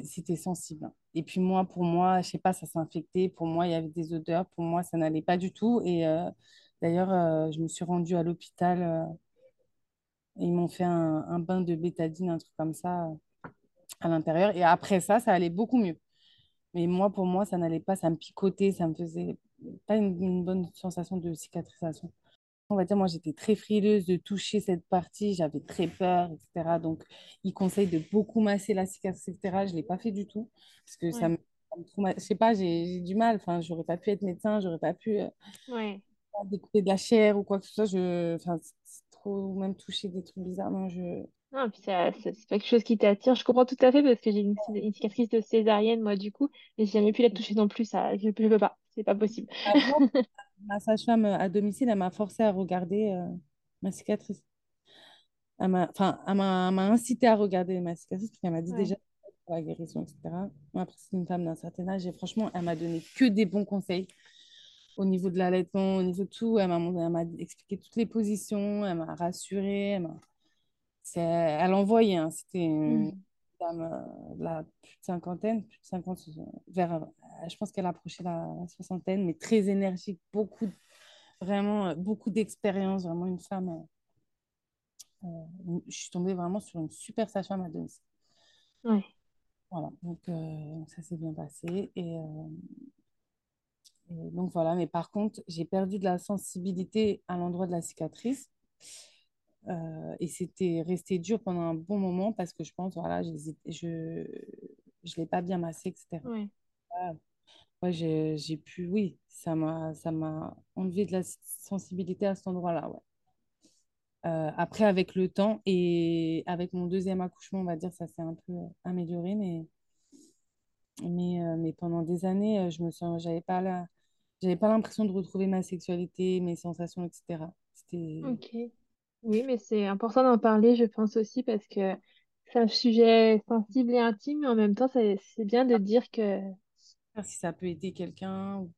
C'était sensible. hein. Et puis moi, pour moi, je sais pas, ça s'est infecté. Pour moi, il y avait des odeurs. Pour moi, ça n'allait pas du tout. Et d'ailleurs, je me suis rendue à l'hôpital. et ils m'ont fait un, un bain de bétadine, un truc comme ça, à l'intérieur. Et après ça, ça allait beaucoup mieux. Mais moi, pour moi, ça n'allait pas. Ça me picotait. Ça me faisait pas une, une bonne sensation de cicatrisation. On va dire, moi, j'étais très frileuse de toucher cette partie, j'avais très peur, etc. Donc, il conseille de beaucoup masser la cicatrice, etc. Je ne l'ai pas fait du tout, parce que ça Ouais. me, ça me trauma- Je sais pas, j'ai du mal. Enfin, j'aurais pas pu être médecin, j'aurais pas pu euh, Ouais. découper de la chair ou quoi que ce soit. Je... Enfin, trop, même toucher des trucs bizarres. Non, je... Non, puis ça, ça- c'est pas quelque chose qui t'attire. Je comprends tout à fait parce que j'ai une, une cicatrice de césarienne, moi, du coup, mais j'ai jamais pu la toucher non plus. Ça, je, je peux pas. C'est pas possible. Avant, ma sage-femme à domicile, elle m'a forcé à regarder euh, ma cicatrice. Elle m'a, enfin, elle m'a, m'a incité à regarder ma cicatrice parce qu'elle m'a dit déjà pour la guérison, etc. Moi, après, c'est une femme d'un certain âge et franchement, elle m'a donné que des bons conseils au niveau de l'allaitement, au niveau de tout. Elle m'a, elle m'a expliqué toutes les positions, elle m'a rassurée, elle m'a... C'est, elle envoyait, hein. c'était une Mm. dame euh, de la plus de cinquantaine, plus de 50, vers, euh, je pense qu'elle approchait la, la soixantaine, mais très énergique, beaucoup, vraiment, euh, beaucoup d'expérience, vraiment une femme. euh, euh, je suis tombée vraiment sur une super sage-femme à domicile. Ouais. Voilà, donc, euh, donc ça s'est bien passé. Et, euh, et donc voilà, mais par contre, j'ai perdu de la sensibilité à l'endroit de la cicatrice. Euh, et c'était resté dur pendant un bon moment parce que je pense, voilà, je ne l'ai pas bien massé, etc. Ouais. Voilà. Ouais, j'ai j'ai pu, oui, ça m'a enlevé de la sensibilité à cet endroit-là, ouais. Euh, après, avec le temps et avec mon deuxième accouchement, on va dire, ça s'est un peu amélioré, mais, mais, euh, mais pendant des années, euh, je me sens, j'avais pas la, j'avais pas l'impression de retrouver ma sexualité, mes sensations, etc. C'était, Ok. Oui, mais c'est important d'en parler, je pense aussi, parce que c'est un sujet sensible et intime, mais en même temps, c'est c'est bien de dire que... si ça peut aider quelqu'un, ou-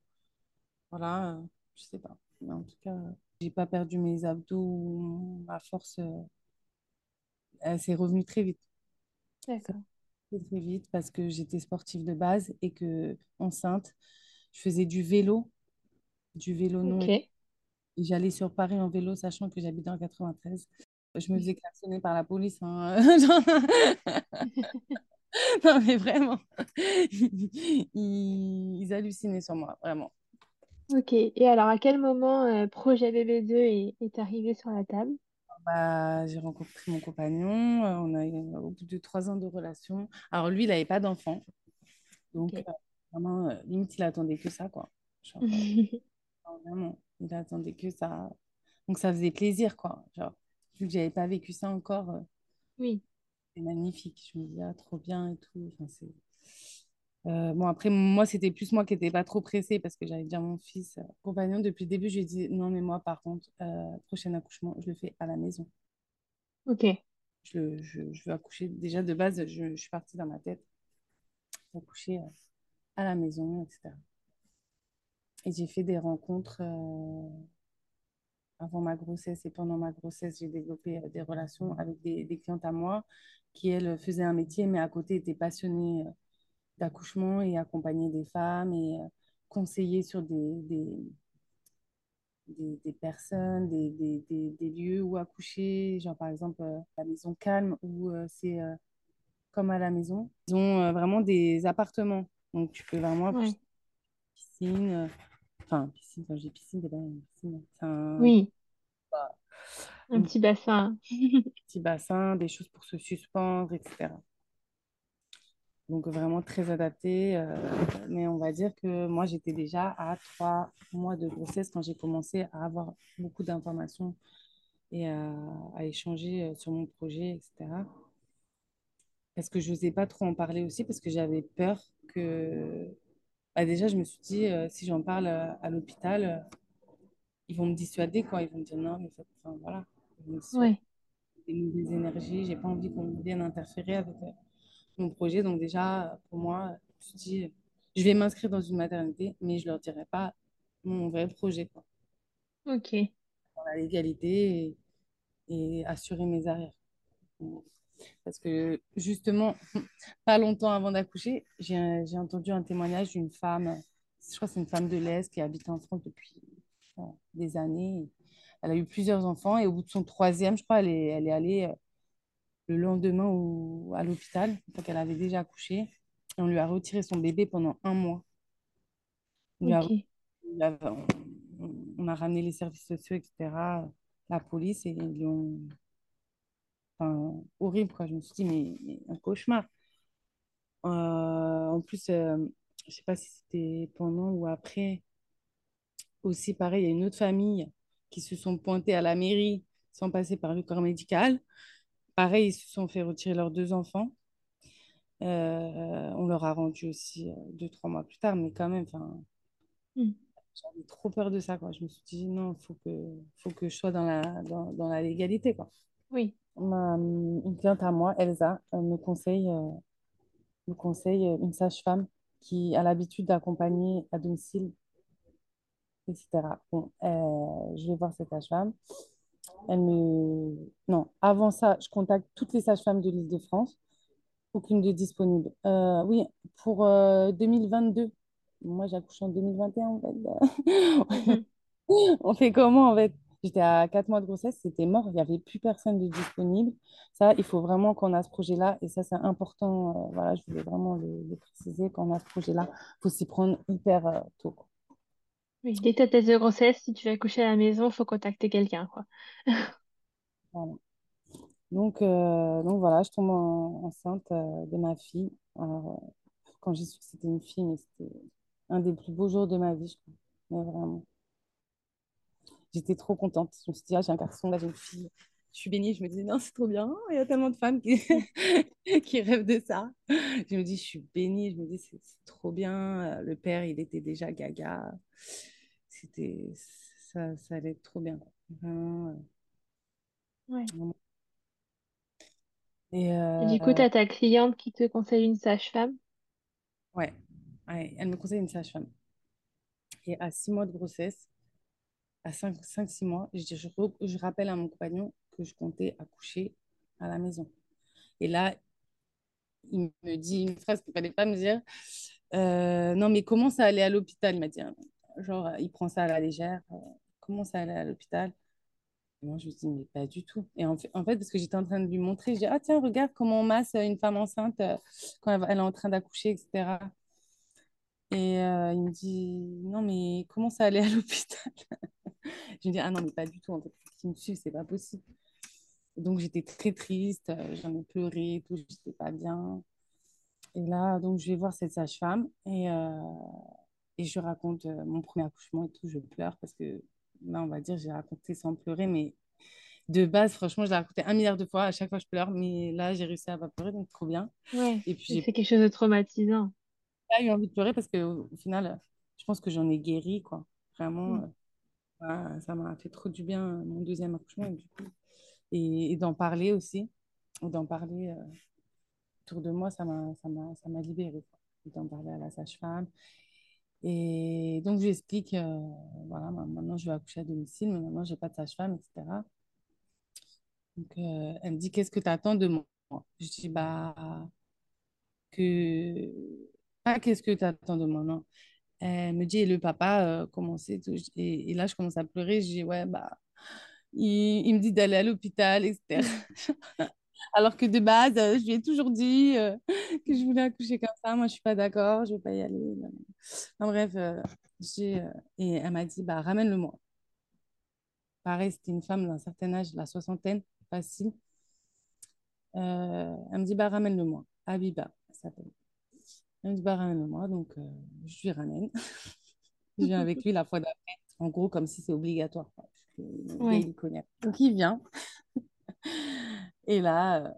voilà, euh, je sais pas. Mais en tout cas, j'ai pas perdu mes abdos, ou ma force, euh, elle s'est revenue très vite. D'accord. très vite parce que j'étais sportive de base et que enceinte, je faisais du vélo, du vélo non Ok. J'allais sur Paris en vélo, sachant que j'habite le 93. Je me faisais klaxonner par la police. hein. Non, mais vraiment. Ils, ils hallucinaient sur moi, vraiment. Ok. Et alors, à quel moment euh, Projet Bébé 2 est, est arrivé sur la table? Bah, j'ai rencontré mon compagnon. euh, On a eu, au bout de trois ans de relation. Alors, lui, il n'avait pas d'enfant. Donc, euh, vraiment, euh, limite, il attendait que ça, quoi. Genre, euh, vraiment, il attendait que ça. Donc, ça faisait plaisir, quoi. Genre, vu que j'avais pas vécu ça encore. euh, Oui. C'est magnifique. Je me dis, ah, trop bien et tout. Enfin, c'est... Euh, bon, après, moi, c'était plus moi qui n'étais pas trop pressée parce que j'avais déjà mon fils euh, compagnon. Depuis le début, je lui ai dit, non, mais moi, par contre, euh, prochain accouchement, je le fais à la maison. Ok. Je, je, je veux accoucher. Déjà, de base, je, je suis partie dans ma tête accoucher à la maison, etc. Et j'ai fait des rencontres euh, avant ma grossesse et pendant ma grossesse. J'ai développé euh, des relations avec des, des clientes à moi qui, elles, faisaient un métier, mais à côté étaient passionnées. euh, d'accouchement et accompagner des femmes et conseiller sur des, des, des, des personnes, des, des, des, des lieux où accoucher, genre par exemple la maison calme où c'est comme à la maison. Ils ont vraiment des appartements, donc tu peux vraiment Ouais. piscine, enfin piscine, quand j'ai piscine, c'est pas une piscine, un, Oui. Un un petit bassin. petit bassin, des choses pour se suspendre, etc. Donc vraiment très adapté. euh, mais on va dire que moi, j'étais déjà à trois mois de grossesse quand j'ai commencé à avoir beaucoup d'informations et à, à échanger euh, sur mon projet, etc. Parce que je n'osais pas trop en parler aussi parce que j'avais peur que... Bah, déjà, je me suis dit, euh, si j'en parle euh, à l'hôpital, euh, ils vont me dissuader, quoi. Ils vont me dire non, mais ça- enfin, voilà. Ouais. des énergies. J'ai pas envie qu'on vienne interférer avec euh, mon projet. Donc déjà, pour moi, je me suis dit, je vais m'inscrire dans une maternité, mais je leur dirai pas mon vrai projet, quoi. Ok. Dans la légalité et, et assurer mes arrières. Parce que justement, pas longtemps avant d'accoucher, j'ai j'ai entendu un témoignage d'une femme, je crois que c'est une femme de l'Est qui habite en France depuis euh, des années. Elle a eu plusieurs enfants et au bout de son troisième, je crois, elle est, elle est allée euh, le lendemain au, à l'hôpital, fois qu'elle avait déjà accouché. Et on lui a retiré son bébé pendant un mois. On, lui a, on a ramené les services sociaux, etc., la police, et ils lui ont... Enfin, horrible, quoi. Je me suis dit, mais, mais un cauchemar. Euh, en plus, euh, je sais pas si c'était pendant ou après. Aussi, pareil, il y a une autre famille qui se sont pointées à la mairie sans passer par le corps médical. Pareil, ils se sont fait retirer leurs deux enfants. Euh, on leur a rendu aussi deux, trois mois plus tard, mais quand même, enfin, Hmm. j'avais trop peur de ça. Quoi. Je me suis dit, non, il faut que, faut que je sois dans la, dans, dans la légalité. Quoi. Oui. Ma, une cliente à moi, Elsa, me conseille, euh, me conseille une sage-femme qui a l'habitude d'accompagner à domicile, etc. Bon, euh, je vais voir cette sage-femme. Elle me... Non, avant ça, je contacte toutes les sages-femmes de l'île de France. Aucune de disponible. Euh, oui, pour 2022. Moi, j'accouche en 2021, en fait. On fait comment, en fait? J'étais à 4 mois de grossesse, c'était mort, il n'y avait plus personne de disponible. Ça, il faut vraiment qu'on a ce projet-là, et ça, c'est important. euh, voilà, je voulais vraiment le, le préciser, quand on a ce projet-là, il faut s'y prendre hyper euh, tôt. Oui, dès ta thèse de grossesse, si tu vas accoucher à la maison, il faut contacter quelqu'un, quoi. Voilà. Donc, euh, donc voilà, je tombe en- enceinte de ma fille. Alors, quand j'ai su que c'était une fille, mais c'était un des plus beaux jours de ma vie, je crois. Mais vraiment. J'étais trop contente. Je me suis dit, ah, j'ai un garçon, là, j'ai une fille. Je suis bénie. Je me dis, non, c'est trop bien. Il y a tellement de femmes qui, qui rêvent de ça. Je me dis, je suis bénie. Je me dis, c'est trop bien. Le père, il était déjà gaga. C'était, ça, ça allait être trop bien. Vraiment. euh, Ouais. vraiment. Et Et du coup, euh, tu as ta cliente qui te conseille une sage-femme? ouais, ouais, elle me conseille une sage-femme. Et à six mois de grossesse, à 5-6 mois, je, je, je rappelle à mon compagnon que je comptais accoucher à la maison. Et là, il me dit une phrase qu'il ne fallait pas me dire. Euh, non, mais comment ça allait à l'hôpital? Il m'a dit, hein, genre, il prend ça à la légère. euh, comment ça allait à l'hôpital? Moi, je me dis, mais pas du tout. Et en fait, en parce que j'étais en train de lui montrer, je dis, ah tiens, regarde comment on masse une femme enceinte euh, quand elle, est en train d'accoucher, etc. Et il me dit, non, mais comment ça allait à l'hôpital? Je me dis, ah non, mais pas du tout. En fait, qui me suivent, c'est pas possible. Donc, j'étais très triste, euh, j'en ai pleuré, et tout, j'étais pas bien. Et là, donc, je vais voir cette sage-femme et, euh, et je raconte euh, mon premier accouchement et tout. Je pleure parce que là, on va dire, j'ai raconté sans pleurer, mais de base, franchement, je l'ai raconté un milliard de fois. À chaque fois, je pleure, mais là, j'ai réussi à pas pleurer, donc trop bien. Ouais, Et puis, c'est j'ai quelque chose de traumatisant. pas eu envie de pleurer parce qu'au au final, je pense que j'en ai guéri, quoi. Vraiment, Mm. Ça m'a fait trop du bien, mon deuxième accouchement. Et, du coup, et, d'en parler aussi, d'en parler euh, autour de moi, ça m'a, libérée. D'en parler à la sage-femme. Et donc, je euh, voilà, ma- maintenant, je vais accoucher à domicile, mais maintenant, j'ai pas de sage-femme, etc. Donc, euh, elle me dit, qu'est-ce que tu attends de moi? Je dis, bah, que... Pas qu'est-ce que tu attends de moi, non. Elle me dit, et le papa, euh, tout? Et, là, je commence à pleurer. Je dis, ouais, bah, il, me dit d'aller à l'hôpital, etc. Alors que de base, euh, je lui ai toujours dit euh, que je voulais accoucher comme ça. Moi, je suis pas d'accord, je vais pas y aller. Enfin, bref, euh, j'ai, et elle m'a dit, bah, ramène-le-moi. Pareil, c'était une femme d'un certain âge, la soixantaine, facile. Elle me dit, bah, ramène-le-moi. Abiba, elle s'appelle. Elle me dit, bah, ramène-le-moi. Donc, euh, je lui ramène. Je viens avec lui la fois d'après. En gros, comme si c'est obligatoire. Ouais. il connaît. Donc, il vient. Et là, euh,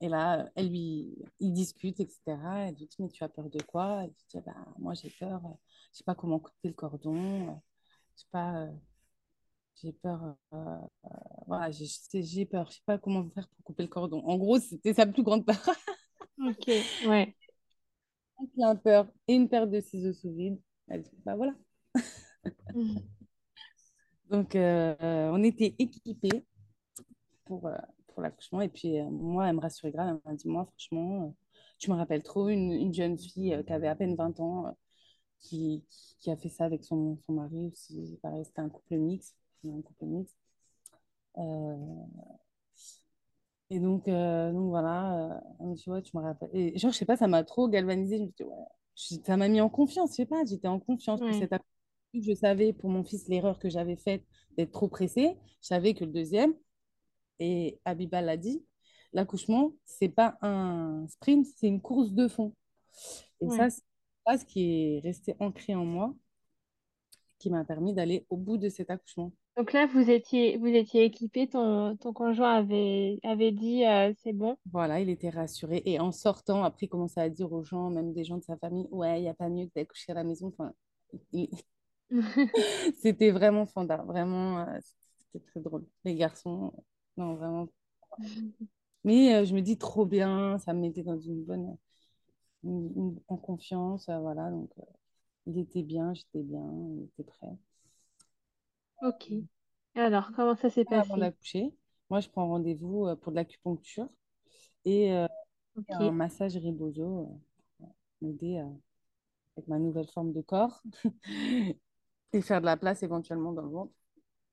et là elle lui, il discute, etc. Elle lui dit, mais tu as peur de quoi? Elle lui dit, bah, moi, j'ai peur. euh, Je sais pas comment couper le cordon. euh, Je sais pas, euh, j'ai peur. voilà, j'ai peur. Je sais pas comment faire pour couper le cordon. En gros, c'était sa plus grande peur. Ok, ouais. Il a peur et une paire de ciseaux sous vide. Elle dit, bah voilà. Donc, euh, on était équipés pour, euh, pour l'accouchement. Et puis, euh, moi, elle me rassurait grave. Elle m'a dit, moi, franchement, tu me rappelles trop une, une jeune fille qui avait à peine 20 ans, qui, qui a fait ça avec son, son mari aussi. Pareil, c'était un couple mixte. Un couple mixte. Et donc, euh, donc voilà, euh, dit, ouais, tu me rappelles. Et genre, je sais pas, ça m'a trop galvanisée. Je me dis, ouais, je- ça m'a mis en confiance. Je sais pas, j'étais en confiance pour Ouais. cet accouchement. Je savais pour mon fils l'erreur que j'avais faite d'être trop pressée. Je savais que le deuxième, et Abiba l'a dit, l'accouchement, c'est pas un sprint, c'est une course de fond. Et ça, Ouais. c'est ça ce qui est resté ancré en moi, qui m'a permis d'aller au bout de cet accouchement. Donc là, vous étiez, vous étiez équipés, ton, ton conjoint avait, avait dit euh, c'est bon. Voilà, il était rassuré. Et en sortant, après, il commençait à dire aux gens, même des gens de sa famille, ouais, il n'y a pas mieux que d'accoucher à la maison. Enfin, il- C'était vraiment fanda, vraiment, euh, c'était très drôle. Les garçons, non, vraiment. Mais euh, je me dis trop bien, ça me mettait dans une bonne, une- une- en confiance, voilà. Donc, il était bien, j'étais bien, il était prêt. Ok. Alors, comment ça s'est Avant passé? d'accoucher, moi, je prends rendez-vous euh, pour de l'acupuncture et, euh, un massage ribozo euh, pour m'aider euh, avec ma nouvelle forme de corps et faire de la place éventuellement dans le ventre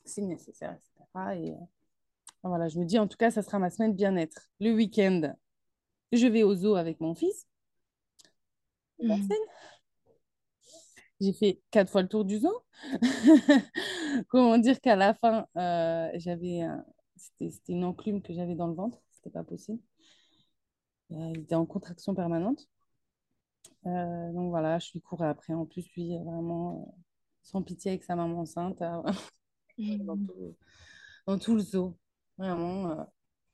si nécessaire, etc. Et euh, voilà, je me dis en tout cas, ça sera ma semaine bien-être. Le week-end, je vais au zoo avec mon fils. Mhm. J'ai fait quatre fois le tour du zoo. Comment dire qu'à la fin, euh, j'avais un- c'était c'était une enclume que j'avais dans le ventre. C'était pas possible. Euh, il était en contraction permanente. Euh, donc voilà, je suis courue après. En plus, lui, vraiment euh, sans pitié avec sa maman enceinte, euh, dans tout, dans tout le zoo. Vraiment, euh,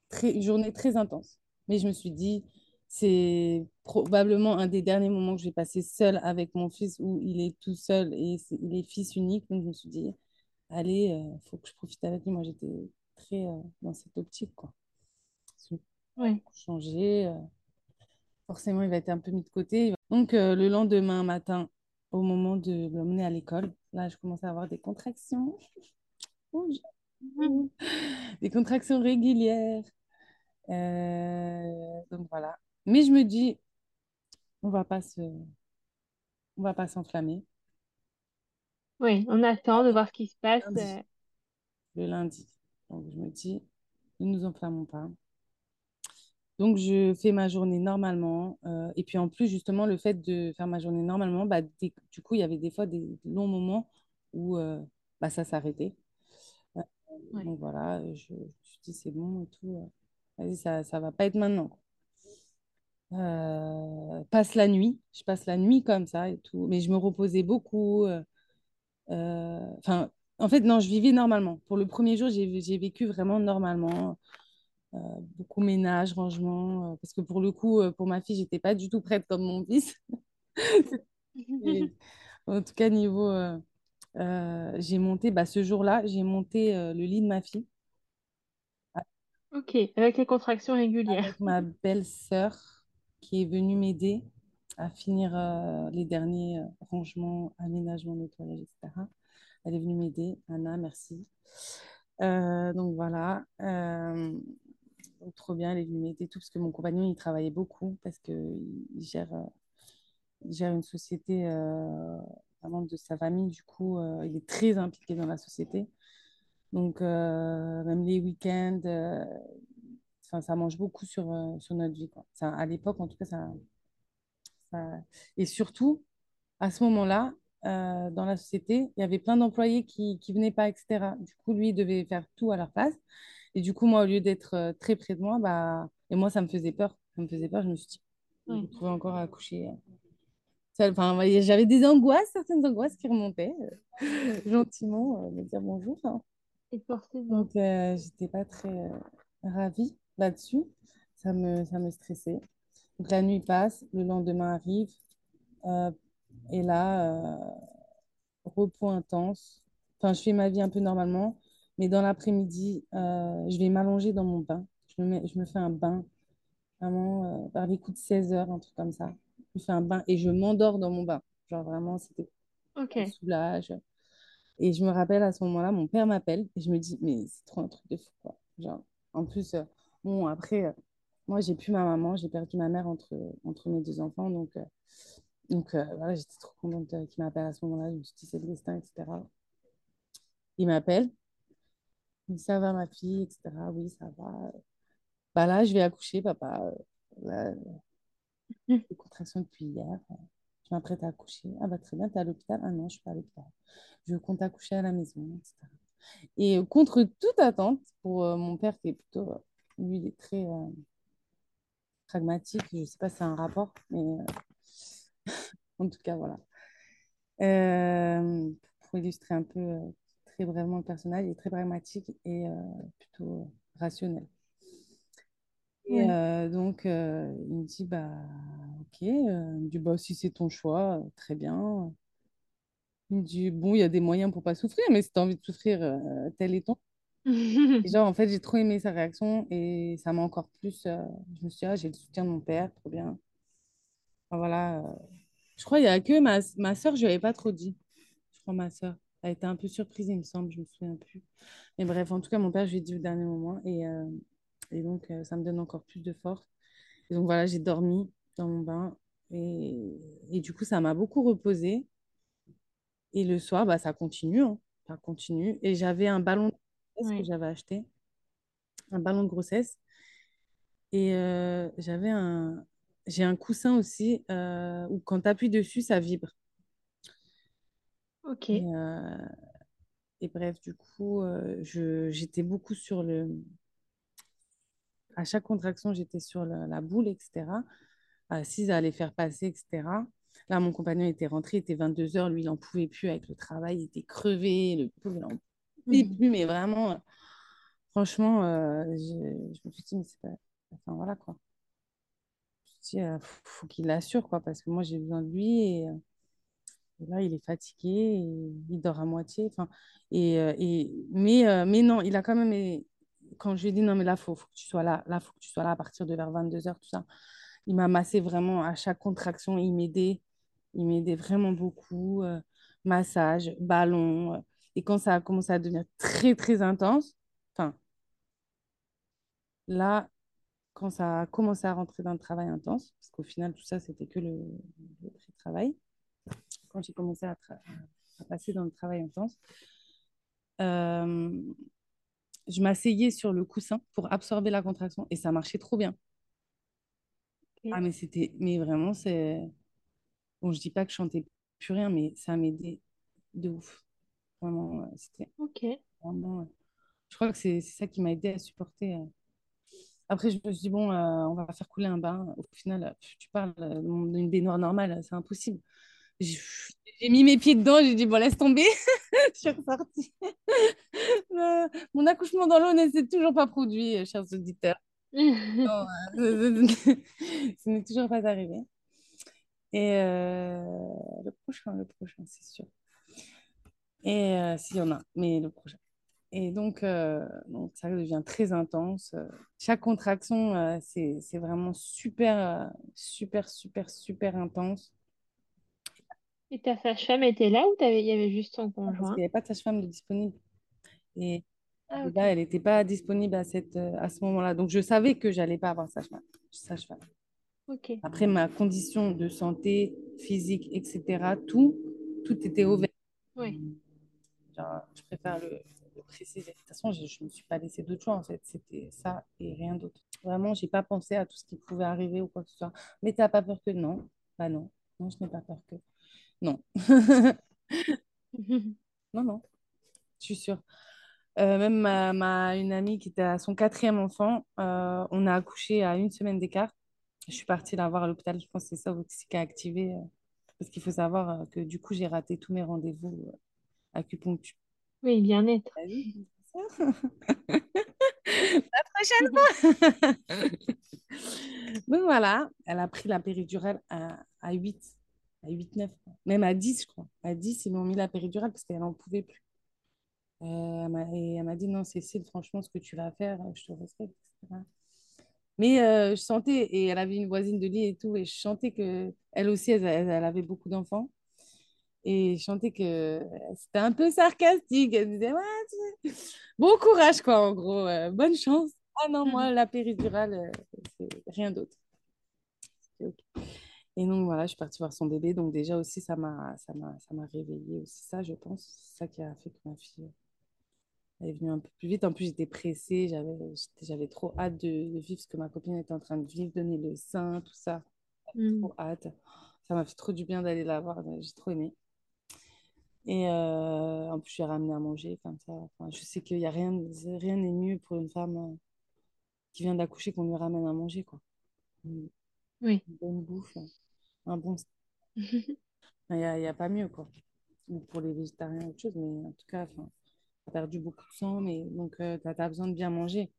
très, une journée très intense. Mais je me suis dit, c'est probablement un des derniers moments que je vais passer seule avec mon fils où il est tout seul et c'est- il est fils unique. Donc je me suis dit, allez, il faut que je profite avec lui. Moi, j'étais très euh, dans cette optique, quoi. Ouais. Changer, euh, forcément, il va être un peu mis de côté. Donc, euh, le lendemain matin, au moment de l'emmener à l'école, là, je commence à avoir des contractions. Oh, j'ai- Des contractions régulières. Euh, donc, voilà. Mais je me dis, on va pas se... on va pas s'enflammer. Oui, on attend de voir ce qui se passe. Lundi. euh, Le lundi. Donc, je me dis, ne nous enflammons pas. Donc, je fais ma journée normalement. euh, et puis, en plus, justement, le fait de faire ma journée normalement, bah, des- du coup, il y avait des fois des longs moments où euh, bah, ça s'arrêtait. Euh, Ouais. donc, voilà, je, je me suis dit, c'est bon et tout. Vas-y, ça, ça va pas être maintenant. Euh, passe la nuit. Je passe la nuit comme ça et tout. Mais je me reposais beaucoup. euh, euh, Enfin, en fait, non, je vivais normalement. Pour le premier jour, j'ai vécu vraiment normalement. Euh, beaucoup ménage, rangement. euh, parce que pour le coup, euh, pour ma fille, j'étais pas du tout prête comme mon fils. Et, en tout cas, niveau, j'ai monté, bah, ce jour-là, j'ai monté le lit de ma fille Ok, avec les contractions régulières. avec ma belle-sœur qui est venue m'aider à finir euh, les derniers euh, rangements, aménagements, nettoyage, etc. Elle est venue m'aider. Anna, merci. Euh, donc voilà. Donc, trop bien, elle est venue m'aider tout parce que mon compagnon, il travaillait beaucoup parce qu'il gère, il gère une société euh, vraiment de sa famille. Du coup, il est très impliqué dans la société. Donc, même les week-ends, ça mange beaucoup sur, euh, sur notre vie, quoi. Ça, à l'époque, en tout cas, ça, ça... Et surtout, à ce moment-là, euh, dans la société, il y avait plein d'employés qui ne venaient pas, etc. Du coup, lui, il devait faire tout à leur place. Et du coup, moi, au lieu d'être euh, très près de moi, bah... et moi, ça me faisait peur. Ça me faisait peur. Je me suis dit, je me retrouvais encore à coucher. Enfin, j'avais des angoisses, certaines angoisses qui remontaient gentiment, me dire bonjour. hein. Et forcément. Donc, euh, j'étais pas très euh, ravie là-dessus. Ça me, ça me stressait. Donc, la nuit passe, le lendemain arrive. euh, et là, euh, repos intense. Enfin, je fais ma vie un peu normalement. Mais dans l'après-midi, euh, je vais m'allonger dans mon bain. Je me mets- je me fais un bain, vraiment, vers les coups de 16 heures, un truc comme ça. Je me fais un bain et je m'endors dans mon bain. Genre, vraiment, c'était un soulage. Et je me rappelle à ce moment-là, mon père m'appelle et je me dis, mais c'est trop un truc de fou, quoi. Genre, en plus, bon, après, euh, moi, j'ai plus ma maman, j'ai perdu ma mère entre, entre mes deux enfants. Donc, euh, donc euh, voilà, j'étais trop contente qu'il m'appelle à ce moment-là. Je me suis dit, c'est le destin, etc. Il m'appelle, il dit, ça va, ma fille, etc. Oui, ça va. Bah là, je vais accoucher, papa. Là, j'ai contraction depuis hier. Je m'apprête à accoucher. Ah bah très bien, t'es à l'hôpital? Ah non, je suis pas à l'hôpital. Je compte accoucher à la maison, etc. Et contre toute attente, pour mon père qui est plutôt, lui, il est très euh, pragmatique, je ne sais pas si c'est un rapport, mais euh, en tout cas, voilà. Euh, pour illustrer un peu très brièvement le personnage, il est très pragmatique et plutôt rationnel. Et euh, donc, euh, il me dit, bah, ok, euh, il me dit, bah, si c'est ton choix, très bien. Il me dit, bon, il y a des moyens pour pas souffrir, mais si tu as envie de souffrir, tel est ton. Et genre, en fait, j'ai trop aimé sa réaction et ça m'a encore plus. euh, je me suis dit, ah, j'ai le soutien de mon père, trop bien. Enfin, voilà. euh, je crois qu'il y a que ma, ma soeur, je lui avais pas trop dit. Je crois ma soeur. Elle a été un peu surprise, il me semble, je me souviens plus. Mais bref, en tout cas, mon père, je lui ai dit au dernier moment. Et, euh, et donc, euh, ça me donne encore plus de force. Et donc, voilà, j'ai dormi dans mon bain. Et, et du coup, ça m'a beaucoup reposé. Et le soir, bah, ça continue. hein. Ça continue. Et j'avais un ballon que j'avais acheté. Un ballon de grossesse. Et euh, j'avais un... J'ai un coussin aussi euh, où quand tu appuies dessus, ça vibre. Ok. Et, euh, et bref, du coup, je, j'étais beaucoup sur le... À chaque contraction, j'étais sur la, la boule, etc. Assise à les faire passer, etc. Là, mon compagnon était rentré, il était 22 heures. Lui, il n'en pouvait plus avec le travail. Il était crevé. Le pauvre, il n'en plus. Mais vraiment, euh, franchement, euh, je, je me suis dit, mais c'est pas... Enfin, voilà, quoi. Je me suis dit, euh, faut, faut qu'il l'assure, quoi, parce que moi, j'ai besoin de lui. Et, et là, il est fatigué. Et il dort à moitié. Enfin, et, et, mais, mais non, il a quand même... Quand je lui ai dit, non, mais là, il faut, faut que tu sois là. Là, il faut que tu sois là à partir de vers 22 heures, tout ça. Il m'a massé vraiment à chaque contraction. Il m'aidait. Il m'aidait vraiment beaucoup. euh, massage, ballon. Et quand ça a commencé à devenir très, très intense, enfin, là, quand ça a commencé à rentrer dans le travail intense, parce qu'au final, tout ça, c'était que le, le pré-travail, quand j'ai commencé à, passer dans le travail intense, euh, je m'asseyais sur le coussin pour absorber la contraction et ça marchait trop bien. Ah, mais c'était, mais vraiment, c'est. Bon, je dis pas que je chantais plus rien, mais ça m'aidait de ouf. Vraiment, c'était Ok. vraiment. Je crois que c'est ça qui m'a aidé à supporter. euh. Après, je me suis dit, bon, euh, on va faire couler un bain. Au final, euh, tu parles d'une baignoire normale, c'est impossible. J'ai mis mes pieds dedans, j'ai dit, bon, laisse tomber. Je suis ressortie. Euh, Mon accouchement dans l'eau ne s'est toujours pas produit, chers auditeurs. Non, euh, Ce n'est toujours pas arrivé. Et euh, le prochain, le prochain, c'est sûr. Et euh, s'il y en a, mais le prochain. Et donc, euh, donc ça devient très intense. Euh, Chaque contraction, euh, c'est, vraiment super, super, super, super intense. Et ta sage-femme était là ou il y avait juste ton Parce qu'il conjoint? n'y avait pas de sage-femme disponible. Et Ah, là, elle n'était pas disponible à, cette, à ce moment-là. Donc, je savais que j'allais pas avoir sage-femme. sage-femme. Ok. Après, ma condition de santé physique, etc., tout, tout était au vert. Oui. Genre, je préfère le, le préciser. De toute façon, je ne me suis pas laissé d'autre choix, en fait. C'était ça et rien d'autre. Vraiment, j'ai pas pensé à tout ce qui pouvait arriver ou quoi que ce soit. Mais tu n'as pas peur que non? Bah non. Non, je n'ai pas peur que. Non. non, non, je suis sûre. Euh, même ma, ma- une amie qui était à son quatrième enfant, euh, on a accouché à une semaine d'écart. Je suis partie la voir à l'hôpital. Je pense que c'est ça aussi qui a activé. euh, parce qu'il faut savoir euh, que du coup, j'ai raté tous mes rendez-vous acupuncture. Oui, bien-être. Vu La prochaine Donc voilà, elle a pris la péridurale à, à 8, à 8, 9, même à 10, je crois. À 10, ils m'ont mis la péridurale parce qu'elle n'en pouvait plus. Euh, et elle m'a dit non, Cécile, franchement, ce que tu vas faire, je te respecte, etc. Mais euh, je sentais, et elle avait une voisine de lit et tout, et je sentais que elle aussi, elle avait beaucoup d'enfants. Et je sentais que c'était un peu sarcastique. Elle disait, ouais, tu- bon courage, quoi, en gros. euh, bonne chance. Ah non, moi, la péridurale, euh, c'est rien d'autre. Et donc, voilà, je suis partie voir son bébé. Donc, déjà aussi, ça m'a, ça m'a, ça m'a réveillée aussi, ça, je pense. C'est ça qui a fait que ma fille elle est venue un peu plus vite. En plus, j'étais pressée. J'avais, j'avais trop hâte de, de vivre ce que ma copine était en train de vivre, donner le sein, tout ça. Mm. Trop hâte. Ça m'a fait trop du bien d'aller la voir. J'ai trop aimé. Et euh, en plus, je lui ai ramené à manger comme ça. Enfin, je sais qu'il y a rien, rien n'est mieux pour une femme euh, qui vient d'accoucher qu'on lui ramène à manger, quoi. Une Oui. bonne bouffe, un bon... Il n'y a, y a pas mieux, quoi. Ou pour les végétariens, autre chose, mais en tout cas, tu as perdu beaucoup de sang, mais donc tu as, besoin de bien manger.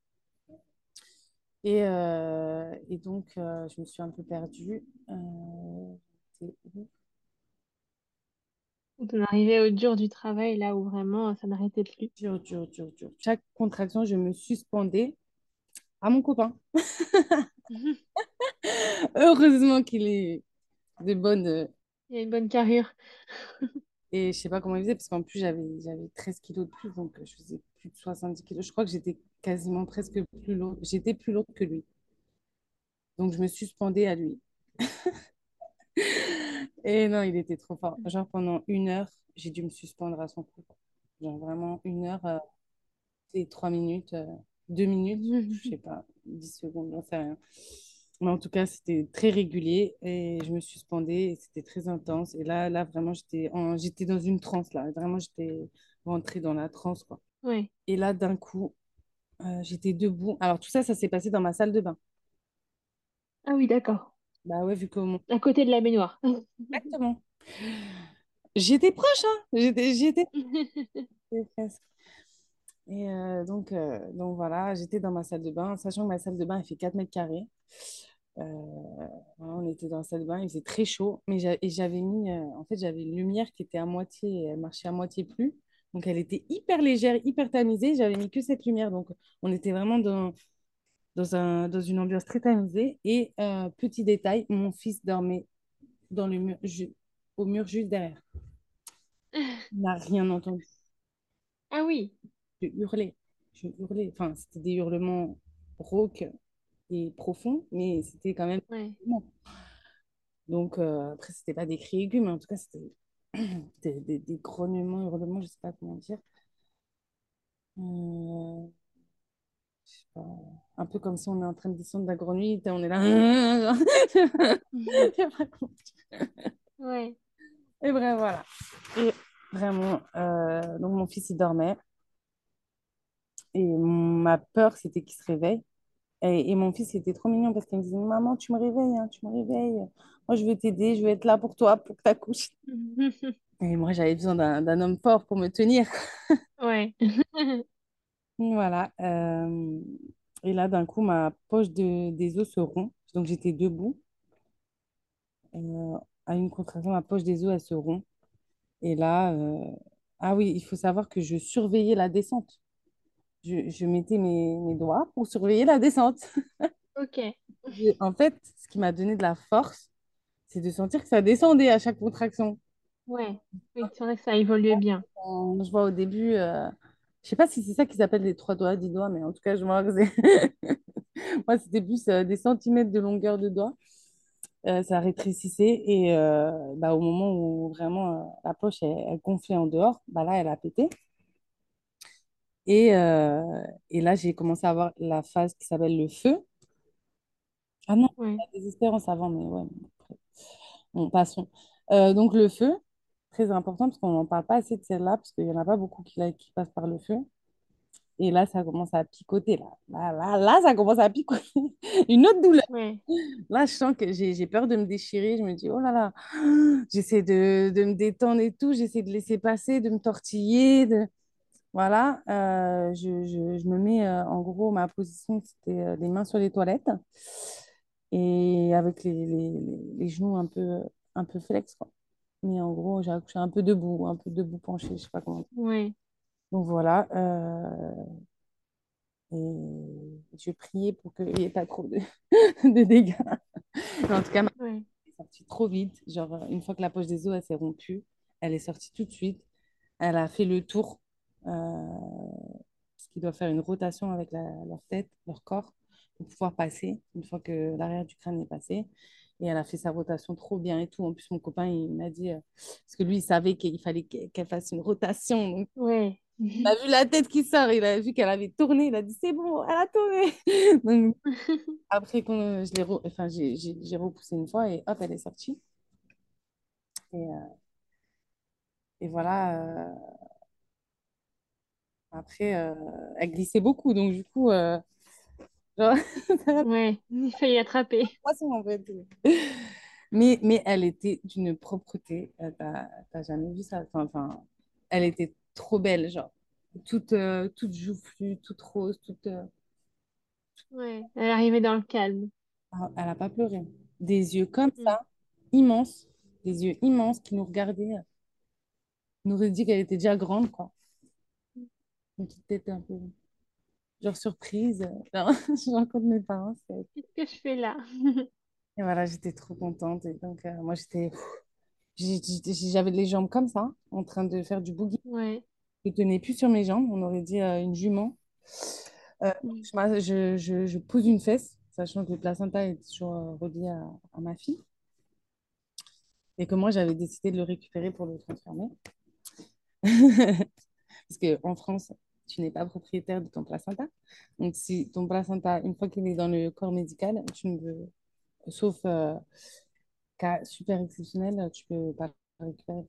Et, euh, et donc, euh, je me suis un peu perdue. Euh, où On arrivait au dur du travail, là où vraiment ça n'arrêtait plus. Dur, dur, dur, dur. Chaque contraction, je me suspendais à mon copain. Heureusement qu'il est de bonne. Euh, il a une bonne carrure. Et je sais pas comment il faisait, parce qu'en plus, j'avais, j'avais 13 kilos de plus, donc je faisais plus de 70 kilos. Je crois que j'étais quasiment presque plus lourde. J'étais plus lourde que lui. Donc, je me suspendais à lui. Et non, il était trop fort. Genre, pendant une heure, j'ai dû me suspendre à son cou. Genre, vraiment, une heure euh, et trois minutes, euh, deux minutes, je sais pas, dix secondes, j'en sais rien. Mais en tout cas, c'était très régulier et je me suspendais et c'était très intense. Et là, là vraiment, j'étais en... j'étais dans une transe, là. Vraiment, j'étais rentrée dans la transe, quoi. Ouais. Et là, d'un coup, euh, j'étais debout. Alors, tout ça, ça s'est passé dans ma salle de bain. Ah oui, d'accord. Bah ouais, vu comment. À côté de la baignoire. Exactement. J'étais proche, hein. J'étais, j'étais. Et euh, donc, euh, donc voilà, j'étais dans ma salle de bain, sachant que ma salle de bain, elle fait 4 mètres carrés. Euh, on était dans la salle de bain, il faisait très chaud, mais j'avais mis, en fait, j'avais une lumière qui était à moitié, elle marchait à moitié plus. Donc, elle était hyper légère, hyper tamisée. J'avais mis que cette lumière. Donc, on était vraiment dans, dans, un, dans une ambiance très tamisée. Et petit détail, mon fils dormait dans le mur, au mur juste derrière. Il n'a rien entendu. Ah oui. Je hurlais. Je hurlais. Enfin, c'était des hurlements rauques et profonds, mais c'était quand même. Ouais. Donc, euh, après, c'était pas des cris aigus, mais en tout cas, c'était des, des, des, grognements, hurlements, je sais pas comment dire. Euh, un peu comme si on est en train de descendre de la grenouille, on est là. ouais. Et bref, voilà. Et vraiment, euh, donc mon fils, il dormait. Et ma peur, c'était qu'il se réveille. Et, et, mon fils, il était trop mignon parce qu'il me disait Maman, tu me réveilles, hein, tu me réveilles. Moi, je vais t'aider, je vais être là pour toi, pour que tu accouches. et moi, j'avais besoin d'un homme fort pour me tenir. ouais. voilà. Euh, et là, d'un coup, ma poche de, des os se rompt. Donc, j'étais debout. Euh, à une contraction, ma poche des os, elle se rompt. Et là, euh, ah oui, il faut savoir que je surveillais la descente. Je, je mettais mes, mes, doigts pour surveiller la descente. Ok. en fait, ce qui m'a donné de la force, c'est de sentir que ça descendait à chaque contraction. Ouais, oui, c'est vrai que ça évoluait bien. Je vois au début, euh, je sais pas si c'est ça qu'ils appellent les trois doigts, dix doigts, mais en tout cas, je vois que c'est. Moi, c'était plus euh, des centimètres de longueur de doigts. Euh, ça rétrécissait et euh, bah, au moment où vraiment la poche elle, gonflait en dehors, bah, là elle a pété. Et, et là j'ai commencé à avoir la phase qui s'appelle le feu. Ah non, ouais. la désespérance avant, mais ouais. Bon, passons. donc le feu, très important parce qu'on n'en parle pas assez de celle-là, parce qu'il n'y en a pas beaucoup qui, qui passent par le feu. Et là, ça commence à picoter. Là, là, là, là ça commence à picoter. Une autre douleur. Là, je sens que j'ai peur de me déchirer. Je me dis, oh là là, j'essaie de, de, me détendre et tout. J'essaie de laisser passer, de me tortiller. De... Voilà, euh, je, je, je, me mets euh, en gros, ma position, c'était euh, les mains sur les toilettes et avec les, les, les, genoux un peu, un peu flex. Quoi. Mais en gros, j'ai accouché un peu debout, un peu debout penché, je sais pas comment. Oui. Donc voilà. Euh, et je priais pour qu'il n'y ait pas trop de, de dégâts. Mais en tout cas, elle est sortie trop vite. Genre, une fois que la poche des os s'est rompue, elle est sortie tout de suite. Elle a fait le tour, euh, parce qu'ils doivent faire une rotation avec la, leur tête, leur corps, pour pouvoir passer, une fois que l'arrière du crâne est passé. Et elle a fait sa rotation trop bien et tout. En plus, mon copain, il m'a dit, euh, parce que lui, il savait qu'il fallait qu'elle fasse une rotation. Donc. Il a vu la tête qui sort, il a vu qu'elle avait tourné, il a dit c'est bon, elle a tourné. après, quand je l'ai enfin, j'ai repoussé une fois et hop, elle est sortie. Et, euh, et voilà. Euh, après, euh, elle glissait beaucoup, donc du coup. Genre... ouais, il fallait attraper. En fait. mais, mais elle était d'une propreté, t'as jamais vu ça? Enfin, elle était trop belle, genre. Toute, euh, toute joufflue, toute rose, toute. Euh, ouais, elle arrivait dans le calme. Ah, elle n'a pas pleuré. Des yeux comme mm. ça, immenses, des yeux immenses qui nous regardaient. On aurait dit qu'elle était déjà grande, quoi. Une petite tête un peu, genre surprise. Non, je rencontre mes parents. Qu'est-ce que je fais là? Et voilà, j'étais trop contente. Et donc, euh, moi, j'étais. J'avais les jambes comme ça, en train de faire du boogie. Ouais. Je tenais plus sur mes jambes, on aurait dit euh, une jument. Euh, Mm. je, pose une fesse, sachant que le placenta est toujours euh, relié à, à ma fille. Et que moi, j'avais décidé de le récupérer pour le transformer. Parce qu'en France, tu n'es pas propriétaire de ton placenta. Donc, si ton placenta, une fois qu'il est dans le corps médical, tu ne peux, sauf euh, cas super exceptionnel, tu peux pas le récupérer.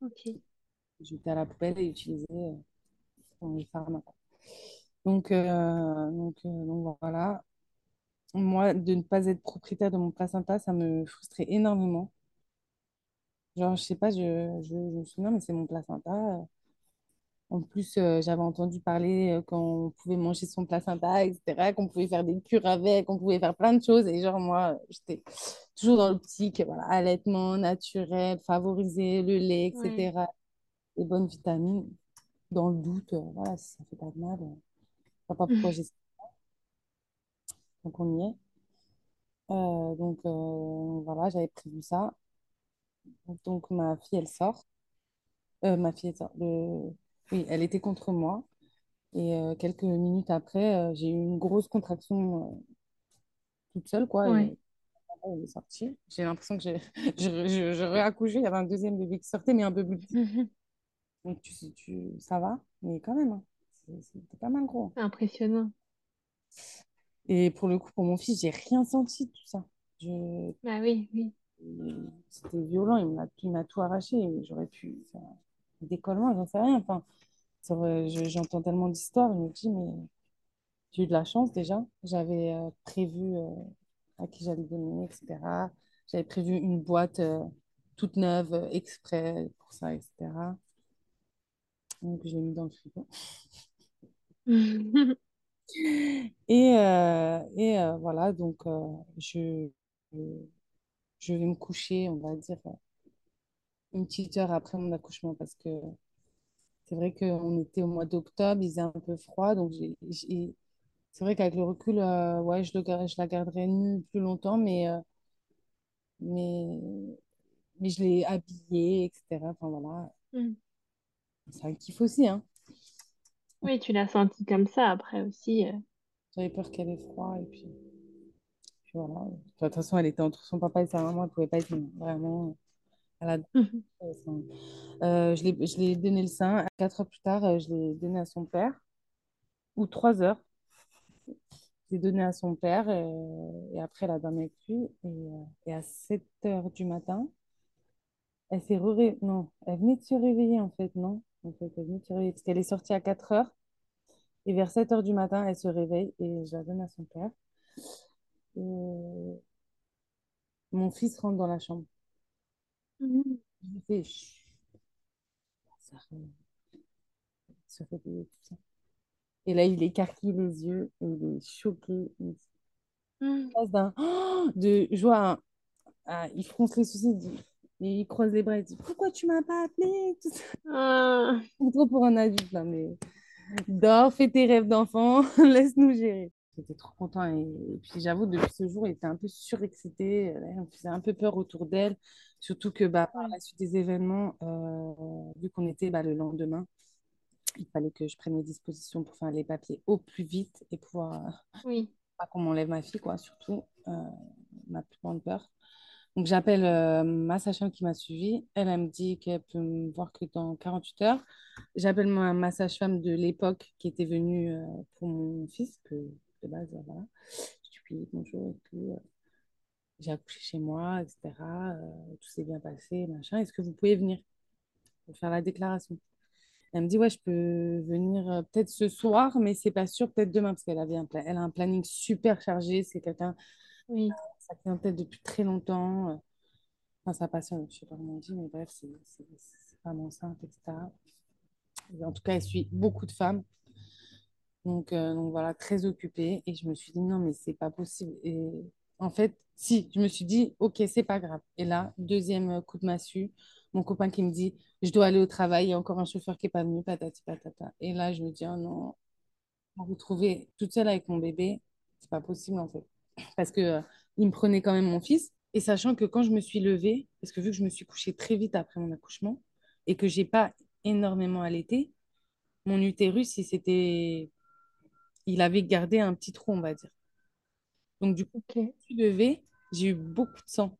Ok. Jeter à la poubelle et utiliser euh, pour les pharma. Donc, euh, donc, euh, donc voilà. Moi, de ne pas être propriétaire de mon placenta, ça me frustrait énormément. Genre, je sais pas, je, je, je me souviens, mais c'est mon placenta. En plus, euh, j'avais entendu parler euh, qu'on pouvait manger son placenta, etc., qu'on pouvait faire des cures avec, qu'on pouvait faire plein de choses. Et genre, moi, j'étais toujours dans l'optique, voilà, allaitement naturel, favoriser le lait, Ouais. etc., les bonnes vitamines. Dans le doute, euh, voilà, si ça fait pas de mal, euh, je sais pas pourquoi j'ai Donc, on y est. Donc, voilà, j'avais prévu ça. Donc, ma fille, elle sort. Ma fille, elle sort. Le... Oui, elle était contre moi. Et euh, quelques minutes après, euh, j'ai eu une grosse contraction euh, toute seule, quoi. Et elle est sortie. J'ai l'impression que j'ai je, je, je réaccouché. Il y avait un deuxième bébé qui sortait, mais un peu plus petit. Donc, tu, tu, ça va, mais quand même, hein, c'était pas mal gros. Impressionnant. Et pour le coup, pour mon fils, j'ai rien senti de tout ça. Je... Bah oui, oui. C'était violent, il m'a tout arraché. J'aurais pu décollement, j'en sais rien. Enfin, j'entends tellement d'histoires, je me dis, mais j'ai eu de la chance déjà. J'avais euh, prévu euh, à qui j'allais donner, etc. J'avais prévu une boîte euh, toute neuve, exprès pour ça, etc. Donc, je l'ai mis dans le frigo. Et, euh, et euh, voilà, donc euh, je, je vais me coucher, on va dire, une petite heure après mon accouchement parce que c'est vrai qu'on était au mois d'octobre, il faisait un peu froid, donc c'est vrai qu'avec le recul, euh, ouais, je, le, je la garderai nue plus longtemps, mais, euh, mais, mais je l'ai habillée, etc. Enfin voilà, Mm. c'est un kiff aussi, hein. Oui, tu l'as senti comme ça après aussi. euh. J'avais peur qu'elle ait froid et puis, puis voilà. Enfin, de toute façon, elle était entre son papa et sa maman, elle pouvait pas être vraiment. Elle a Euh, je l'ai, donné le sein. Quatre heures plus tard, euh, je l'ai donné à son père. Ou trois heures. Je l'ai donné à son père. et après, elle a dormi avec lui. Et, et à 7 heures du matin, elle s'est re Non, elle venait de se réveiller, en fait, non? En fait, elle venait de se réveiller. Parce qu'elle est sortie à 4 heures. Et vers 7 heures du matin, elle se réveille. Et je la donne à son père. Et mon fils rentre dans la chambre. Je lui fais... Chut, ça se réveiller, tout ça. Et là, il écarquille les yeux. Et il est choqué. Il Mm. passe d'un oh, de joie à, il fronce les sourcils et il croise les bras il dit pourquoi tu m'as pas appelé? Tout ça. C'est trop pour un adulte là mais dors fais tes rêves d'enfant laisse-nous gérer j'étais trop content et, et puis j'avoue depuis ce jour il était un peu surexcité euh, il me faisait un peu peur autour d'elle surtout que bah, par la suite des événements euh, vu qu'on était bah, le lendemain il fallait que je prenne mes dispositions pour faire les papiers au plus vite et pouvoir euh, Oui. pas qu'on m'enlève ma fille, quoi, surtout, euh, ma plus grande peur. Donc, j'appelle euh, ma sage-femme qui m'a suivie. Elle, elle me dit qu'elle peut me voir que dans 48 heures. J'appelle ma, ma sage-femme de l'époque qui était venue euh, pour mon fils, que de base, voilà. Je lui dis bonjour et tout. euh, J'ai accouché chez moi, etc. euh, tout s'est bien passé, machin. Est-ce que vous pouvez venir pour faire la déclaration? Elle me dit, ouais, je peux venir euh, peut-être ce soir, mais c'est pas sûr, peut-être demain, parce qu'elle avait un, elle a un planning super chargé. C'est quelqu'un, Oui. ça tient en tête depuis très longtemps. Enfin, sa passion, je sais pas comment on dit, mais bref, c'est femme enceinte, etc. Et en tout cas, elle suit beaucoup de femmes. Donc, euh, donc voilà, très occupée. Et je me suis dit, non, mais c'est pas possible. Et en fait, si, je me suis dit, ok, c'est pas grave. Et là, deuxième coup de massue, mon copain qui me dit, je dois aller au travail, il y a encore un chauffeur qui n'est pas venu, patati patata. Et là, je me dis, oh non, me retrouver toute seule avec mon bébé, c'est pas possible en fait. Parce que euh, il me prenait quand même mon fils. Et sachant que quand je me suis levée, parce que vu que je me suis couchée très vite après mon accouchement et que j'ai pas énormément allaité, mon utérus, il s'était, il avait gardé un petit trou, on va dire. Donc du coup, quand je me suis levée, j'ai eu beaucoup de sang.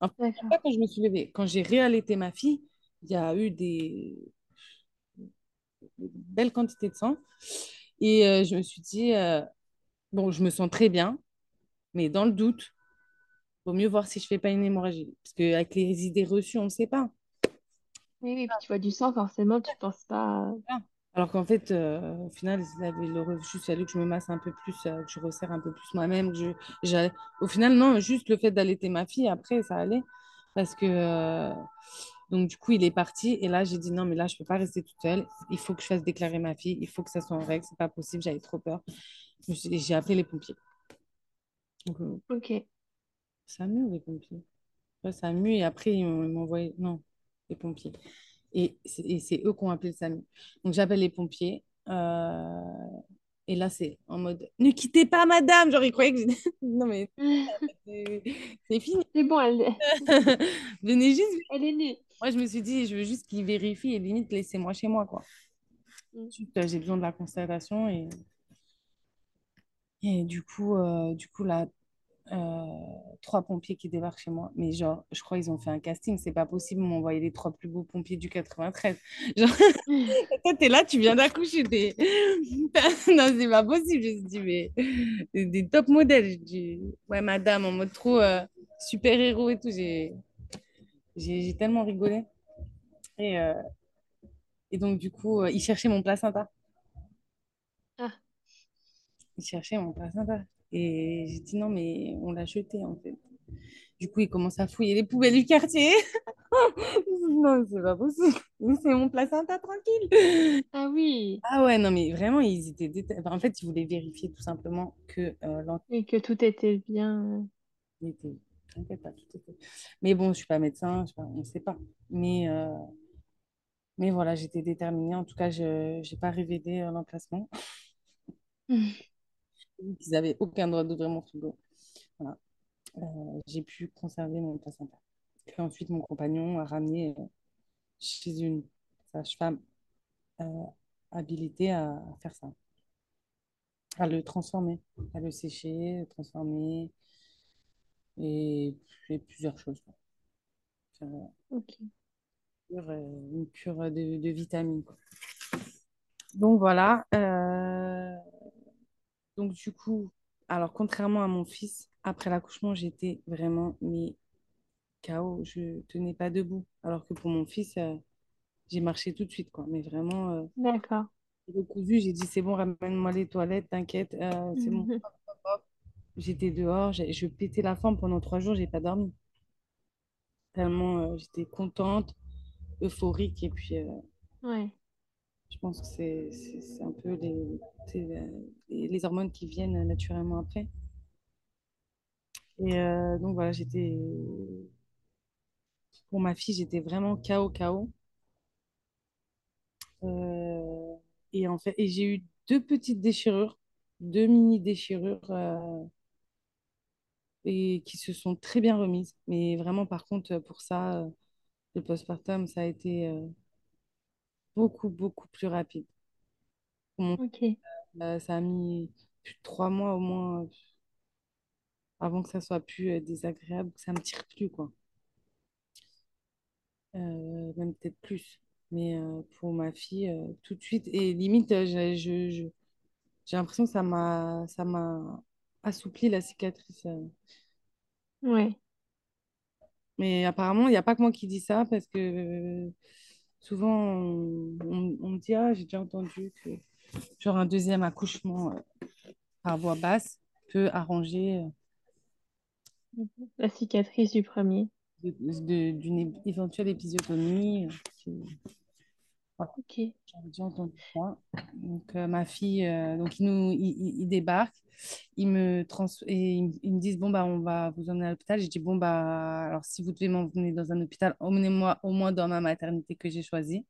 En fait, pas quand je me suis levée, quand j'ai réallaité ma fille, il y a eu des, des belles quantités de sang. Et euh, je me suis dit, euh, bon, je me sens très bien, mais dans le doute, vaut mieux voir si je fais pas une hémorragie. Parce qu'avec les idées reçues, on ne sait pas. Oui, oui, puis tu vois du sang, forcément, tu penses pas. Ah. Alors qu'en fait, euh, au final, il re- juste fallu que je me masse un peu plus, euh, que je resserre un peu plus moi-même. Que je, Au final, non, juste le fait d'allaiter ma fille, après, ça allait. Parce que, euh, donc, du coup, il est parti. Et là, j'ai dit, non, mais là, je peux pas rester toute seule. Il faut que je fasse déclarer ma fille. Il faut que ça soit en règle. C'est pas possible. J'avais trop peur. J'ai appelé les pompiers. Donc, Ok, ça mue, les pompiers. Ouais, ça mue. Et après, ils m'ont envoyé, non, les pompiers. Et c'est eux qui ont appelé le SAMU. Donc j'appelle les pompiers. euh, et là, c'est en mode Ne quittez pas, madame. Genre, ils croyaient que j'étais. Non, mais c'est fini. c'est bon, elle, Venez juste. elle est née. Moi, je me suis dit, je veux juste qu'ils vérifient et limite, laissez-moi chez moi, quoi. Mm. Euh, j'ai besoin de la constatation. Et, et du coup, euh, du coup là, euh, trois pompiers qui débarquent chez moi. Mais genre, je crois qu'ils ont fait un casting. C'est pas possible. Ils m'ont envoyé les trois plus beaux pompiers du 93. Genre, toi, t'es là, tu viens d'accoucher. T'es... non, c'est pas possible. Je me suis dit, mais des, des top modèles. Ouais, madame, en mode trop euh, super-héros et tout. J'ai tellement rigolé. Et, euh, et donc, du coup, euh, ils cherchaient mon placenta. Ah, Ils cherchaient mon placenta. Et j'ai dit, non, mais on l'a jeté, en fait. Du coup, ils commencent à fouiller les poubelles du quartier. non, c'est pas possible. C'est mon placenta tranquille. ah oui, Ah ouais, non, mais vraiment, ils étaient enfin, en fait, ils voulaient vérifier tout simplement que euh, et que tout était bien. était. T'inquiète pas, tout était. Mais bon, je suis pas médecin, je sais pas, on ne sait pas. Mais, euh, mais voilà, j'étais déterminée. En tout cas, je n'ai pas révélé euh, l'emplacement. Ils n'avaient aucun droit d'ouvrir mon frigo. Voilà. Euh, j'ai pu conserver mon placenta. Puis ensuite, mon compagnon a ramené euh, chez une sage-femme euh, habilitée à, à faire ça, à le transformer, à le sécher, le transformer et, et plusieurs choses. euh, Ok, une cure de, de vitamines. quoi. Donc voilà. euh, donc du coup, alors contrairement à mon fils, après l'accouchement, j'étais vraiment mais KO. Je tenais pas debout. Alors que pour mon fils, euh, j'ai marché tout de suite, quoi. Mais vraiment, euh, d'accord. le cousu, j'ai dit, c'est bon, ramène-moi les toilettes, t'inquiète, euh, c'est bon. J'étais dehors, j'ai- je pétais la forme pendant trois jours, j'ai pas dormi. Tellement euh, j'étais contente, euphorique, et puis euh, Ouais, je pense que c'est un peu euh, les, les hormones qui viennent naturellement après. Et euh, donc voilà, j'étais, pour ma fille, j'étais vraiment KO, KO. Euh, et en fait, j'ai eu deux petites déchirures, deux mini déchirures et qui se sont très bien remises. Mais vraiment, par contre, pour ça, le postpartum, ça a été beaucoup, beaucoup plus rapide. Mon- euh, ça a mis plus de trois mois au moins euh, avant que ça soit plus euh, désagréable, que ça me tire plus, quoi. Même peut-être plus. Mais pour ma fille, tout de suite, et limite, j'ai je, je- l'impression que ça m'a ça m'a assoupli la cicatrice. ouais. Mais apparemment, il n'y a pas que moi qui dis ça parce que souvent, on, on- on me dit, ah, j'ai déjà entendu que genre un deuxième accouchement euh, par voie basse peut arranger euh, La cicatrice du premier. d'une éventuelle épisiotomie. euh, qui- Voilà. J'avais déjà entendu ça. Donc, euh, ma fille, euh, donc, ils, nous, ils, ils débarquent, ils me, trans et ils, ils me disent Bon, bah, on va vous emmener à l'hôpital. J'ai dit Bon, bah, alors si vous devez m'emmener dans un hôpital, emmenez-moi au moins dans ma maternité que j'ai choisie.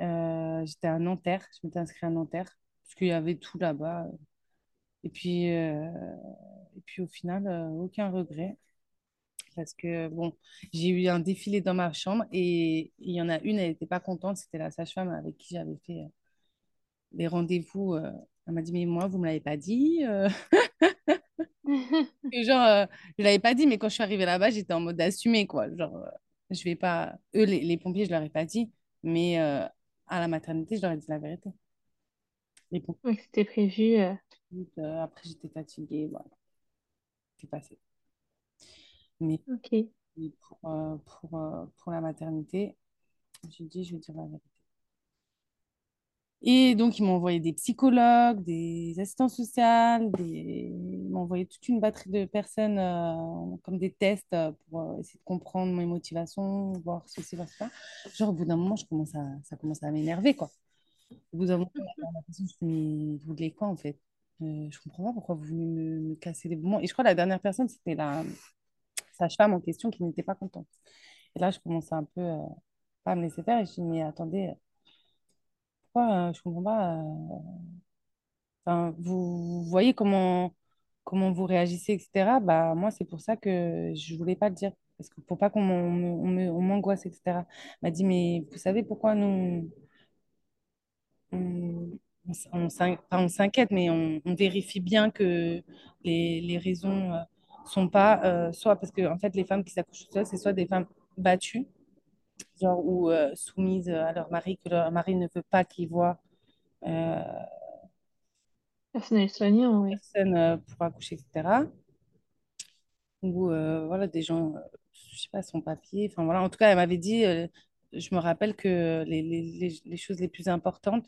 Euh, j'étais à Nanterre, je m'étais inscrite à Nanterre, parce qu'il y avait tout là-bas. Et puis, et puis au final, aucun regret. Parce que, bon, j'ai eu un défilé dans ma chambre et il y en a une, elle n'était pas contente, c'était la sage-femme avec qui j'avais fait euh, les rendez-vous. euh, elle m'a dit, mais moi, vous ne me l'avez pas dit. euh. Et genre, euh, je ne l'avais pas dit, mais quand je suis arrivée là-bas, j'étais en mode d'assumer, quoi. Genre, je vais pas. Eux, les, les pompiers, je ne leur ai pas dit, mais euh, à la maternité, je leur ai dit la vérité. C'était prévu. euh, après, j'étais fatiguée, voilà, c'est passé. Mais pour, euh, pour, euh, pour la maternité, j'ai dit, je vais dire la vérité. Et donc, ils m'ont envoyé des psychologues, des assistants sociaux, des... ils m'ont envoyé toute une batterie de personnes euh, comme des tests euh, pour euh, essayer de comprendre mes motivations, voir ceci, voir ça. Genre, au bout d'un moment, je commence à... ça commence à m'énerver, quoi. Au bout d'un moment, j'ai l'impression que je me vous voulez quoi, en fait? Euh, je comprends pas pourquoi vous venez me, me casser les moments. Et je crois que la dernière personne, c'était la sage-femme en question qui n'était pas contente. Et là, je commençais un peu euh, à me laisser faire et je dis, mais attendez, pourquoi euh, je comprends pas euh, Enfin, vous, voyez comment, comment vous réagissez, etc. Bah, moi, c'est pour ça que je voulais pas le dire. Parce que pour pas qu'on m'angoisse, etc. Elle m'a dit, mais vous savez pourquoi nous, on, on s'inquiète, mais on, on vérifie bien que les, les raisons euh, sont pas, euh, soit parce que, en fait, les femmes qui s'accouchent seules, c'est soit des femmes battues, genre, ou euh, soumises à leur mari, que leur mari ne veut pas qu'ils voient euh, soignant, oui. personne pour accoucher, etc. ou voilà, des gens, je sais pas, sans papier. Enfin voilà, en tout cas, elle m'avait dit, je me rappelle que les, les, les, choses les plus importantes,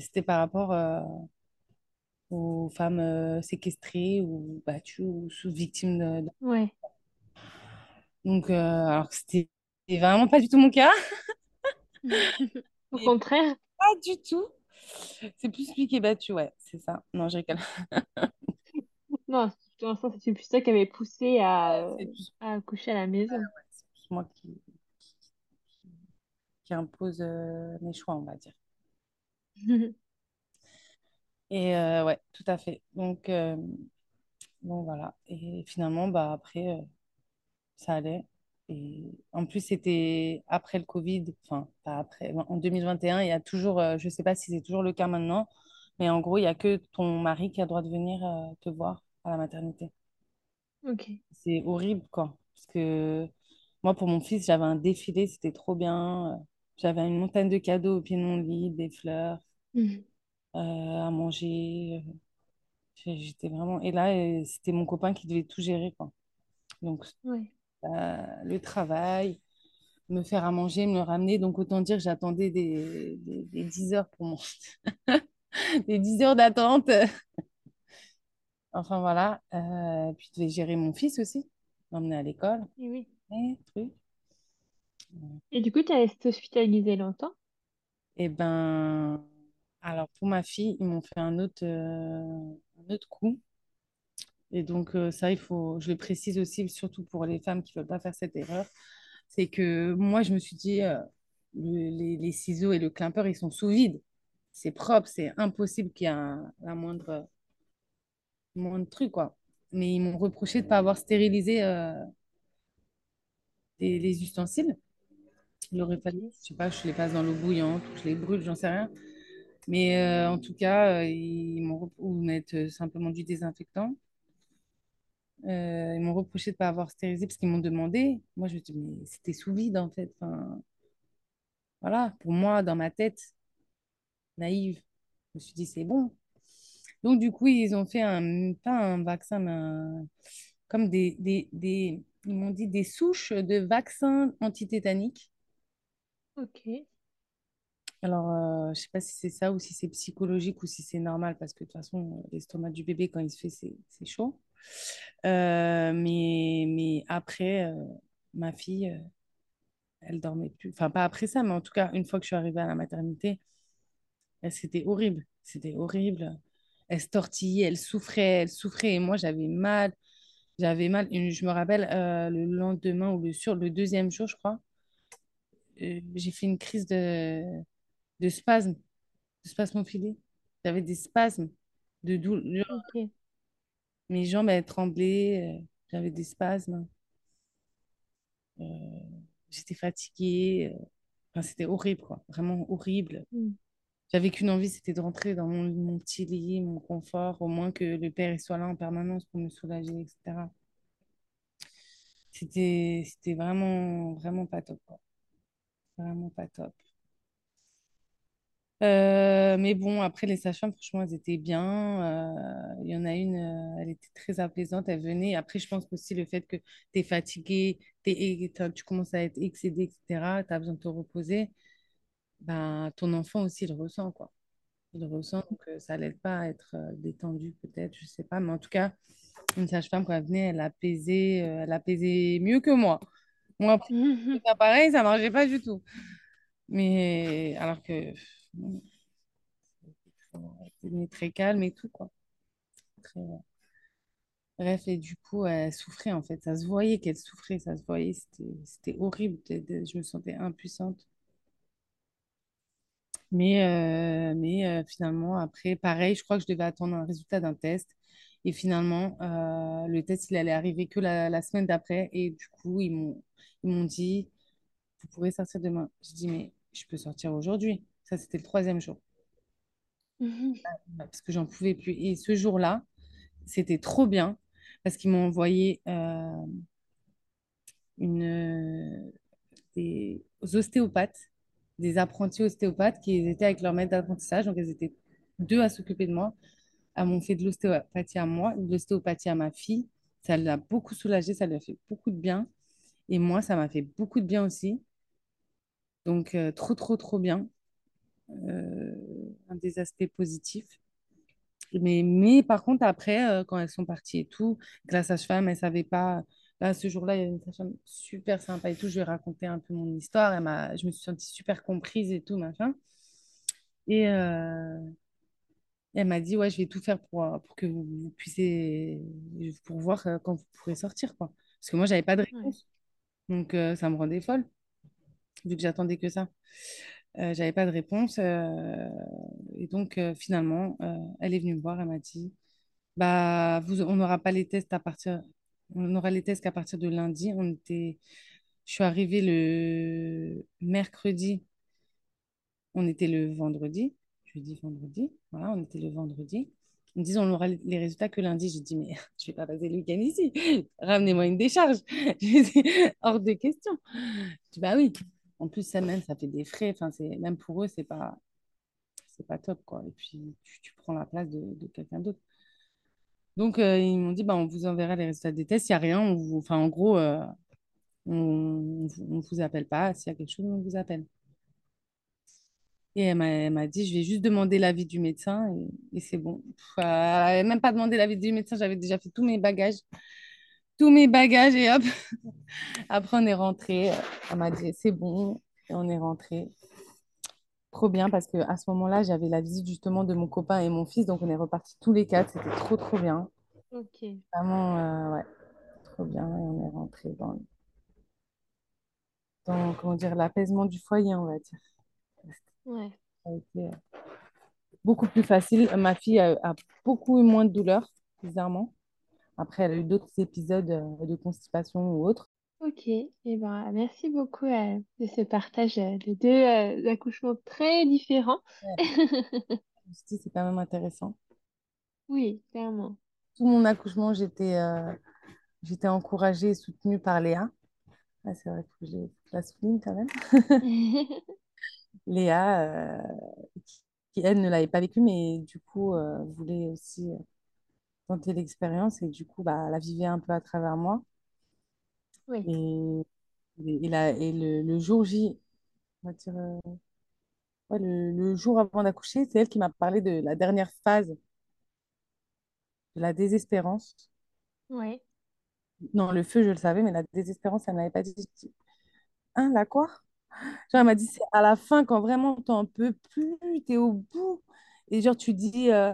c'était par rapport aux femmes euh, séquestrées ou battues ou sous victimes de... de- Ouais. Donc, euh, alors que c'était vraiment pas du tout mon cas. Au contraire. pas du tout. C'est plus lui qui est battu, ouais, c'est ça. Non, je rigole. Non, pour l'instant, c'est plus toi qui avait poussé à, C'est plus, à accoucher à la maison. c'est plus moi qui, qui impose euh, mes choix, on va dire. Et euh, ouais, tout à fait. Donc, euh, donc voilà. Et finalement, bah, après, euh, ça allait. Et en plus, c'était après le Covid, enfin, pas après, en 2021, il y a toujours, euh, je ne sais pas si c'est toujours le cas maintenant, mais en gros, il n'y a que ton mari qui a le droit de venir euh, te voir à la maternité. Ok. C'est horrible, quoi. Parce que moi, pour mon fils, j'avais un défilé, c'était trop bien. J'avais une montagne de cadeaux au pied de mon lit, des fleurs Mhm. Euh, à manger. J'ai- J'étais vraiment. Et là, euh, c'était mon copain qui devait tout gérer, quoi. Donc, euh, le travail, me faire à manger, me le ramener. Donc, autant dire j'attendais des, des, des 10 heures pour mon... des 10 heures d'attente. Enfin, voilà. Euh, puis, je devais gérer mon fils aussi, m'emmener à l'école. Et oui. Et, truc. Et du coup, tu as resté hospitalisée longtemps? Et ben, alors, pour ma fille, ils m'ont fait un autre, euh, un autre coup. Et donc, euh, ça, il faut, je le précise aussi, surtout pour les femmes qui ne veulent pas faire cette erreur, c'est que moi, je me suis dit, euh, le- les, les ciseaux et le climper, ils sont sous vide. C'est propre, c'est impossible qu'il y ait la moindre, moindre truc, quoi. Mais ils m'ont reproché de ne pas avoir stérilisé les, les ustensiles. Il aurait fallu, je sais pas, je les passe dans l'eau bouillante ou je les brûle, j'en sais rien. Mais euh, en tout cas, euh, ils m'ont mettre euh, simplement du désinfectant. Ils m'ont reproché de ne pas avoir stérilisé parce qu'ils m'ont demandé. Moi, je me dis, mais c'était sous vide en fait. Enfin, voilà, pour moi, dans ma tête naïve, je me suis dit, c'est bon. Donc, du coup, ils ont fait un, pas un vaccin, mais comme des, des, des, ils m'ont dit des souches de vaccins antitétaniques. Ok. Alors, euh, je sais pas si c'est ça ou si c'est psychologique ou si c'est normal parce que de toute façon, l'estomac du bébé, quand il se fait, c'est chaud. Euh, mais, mais après, euh, ma fille, elle dormait plus. Enfin, pas après ça, mais en tout cas, une fois que je suis arrivée à la maternité, c'était horrible. C'était horrible. Elle se tortillait, elle souffrait, elle souffrait. Et moi, j'avais mal. J'avais mal. Je me rappelle le lendemain ou le, sur, le deuxième jour, je crois, j'ai fait une crise de, de spasme, de spasmophilie. J'avais des spasmes de douleur. Mes jambes, elles tremblaient. euh, J'avais des spasmes. euh, J'étais fatiguée. euh, Enfin, c'était horrible, quoi. Vraiment horrible. Mm. J'avais qu'une envie, c'était de rentrer dans mon, mon petit lit, mon confort, au moins que le père soit là en permanence pour me soulager, etc. C'était, c'était vraiment, vraiment pas top, quoi. Vraiment pas top. Euh, mais bon, après, les sages-femmes, franchement, elles étaient bien. Euh, Il y en a une, euh, elle était très apaisante, elle venait. Après, je pense aussi le fait que tu es fatigué, t'as- tu commences à être excédé, etc., tu as besoin de te reposer, ben, ton enfant aussi, il le ressent, quoi. Il ressent, donc euh, ça l'aide pas à être détendu, peut-être, je sais pas. Mais en tout cas, une sage-femme, quand elle venait, elle apaisait, elle apaisait mieux que moi. Moi, pareil, ça marchait pas du tout. Mais alors que... C'était très calme et tout, quoi. Euh, Bref, et du coup, elle souffrait, en fait. Ça se voyait qu'elle souffrait, ça se voyait. C'était, horrible. de- Je me sentais impuissante. Mais, euh, mais euh, finalement, après, pareil, je crois que je devais attendre un résultat d'un test. Et finalement, euh, le test, il allait arriver que la, la semaine d'après. Et du coup, ils m'ont dit, vous pourrez sortir demain. Je dis, mais je peux sortir aujourd'hui. Ça, c'était le troisième jour. Parce que j'en pouvais plus. Et ce jour-là, C'était trop bien parce qu'ils m'ont envoyé euh, une, des ostéopathes, des apprentis ostéopathes qui étaient avec leur maître d'apprentissage. Donc, elles étaient deux à s'occuper de moi. Elles m'ont fait de l'ostéopathie à moi, de l'ostéopathie à ma fille. Ça l'a beaucoup soulagée, ça lui a fait beaucoup de bien. Et moi, ça m'a fait beaucoup de bien aussi. Donc, euh, trop, trop, trop bien. Euh, un des aspects positifs. Mais, mais par contre, après, euh, quand elles sont parties et tout, que la sage-femme, elle savait pas. Là, ce jour-là, il y a une sage-femme super sympa et tout. Je lui ai raconté un peu mon histoire. Elle je me suis sentie super comprise et tout, machin. Et euh, elle m'a dit, ouais, je vais tout faire pour, pour que vous, vous puissiez, pour voir quand vous pourrez sortir, quoi. Parce que moi, j'avais pas de réponse. Donc, euh, ça me rendait folle, vu que j'attendais que ça. Euh, j'avais pas de réponse. euh, et donc, euh, finalement, euh, elle est venue me voir. Elle m'a dit, Bah, vous, on n'aura pas les tests à partir, on aura les tests qu'à partir de lundi. On était, je suis arrivée le mercredi, on était le vendredi, jeudi, vendredi, voilà, on était le vendredi. Ils me disent, on aura les résultats que lundi. J'ai dit, mais je vais pas passer le week-end ici. Ramenez-moi une décharge. J'ai dit, hors de question. Je dis, bah oui. En plus, ça même, ça fait des frais. Enfin, c'est, même pour eux, c'est pas, c'est pas top, quoi. Et puis, tu, prends la place de, quelqu'un d'autre. Donc, euh, ils m'ont dit, bah, on vous enverra les résultats des tests. S'il n'y a rien, enfin, en gros, euh, on ne vous appelle pas. S'il y a quelque chose, on vous appelle. Et elle m'a dit, je vais juste demander l'avis du médecin et, et c'est bon. Pff, elle n'avait même pas demandé l'avis du médecin. J'avais déjà fait tous mes bagages. Tous mes bagages et hop. Après, on est rentré. Elle m'a dit, c'est bon. Et on est rentré. Trop bien parce qu'à ce moment-là, j'avais la visite justement de mon copain et mon fils. Donc, on est repartis tous les quatre. C'était trop, trop bien. Ok. Vraiment, euh, ouais. Trop bien, et on est rentré dans, dans comment dire, l'apaisement du foyer, on va dire. Ouais. Ça a été euh, beaucoup plus facile. Ma fille a, a beaucoup eu moins de douleurs, bizarrement. Après, elle a eu d'autres épisodes euh, de constipation ou autres. Ok. Et ben, merci beaucoup euh, de ce partage euh, de deux euh, accouchements très différents. Ouais, c'est quand même intéressant. Oui, clairement. Tout mon accouchement, j'étais euh, j'étais encouragée et soutenue par Léa. Ah, c'est vrai que je la souligne quand même. Léa, qui, elle, ne l'avait pas vécu, mais du coup, voulait aussi tenter l'expérience et du coup, bah, la vivait un peu à travers moi. Oui. Et, et, la- et le, le jour J, on va dire, euh, ouais, le, le jour avant d'accoucher, c'est elle qui m'a parlé de la dernière phase de la désespérance. Ouais. Non, le feu, je le savais, mais la désespérance, elle ne m'avait pas dit. hein, la quoi? Genre, elle m'a dit, c'est à la fin, quand vraiment t'en peux plus, t'es au bout. Et genre, tu dis, euh,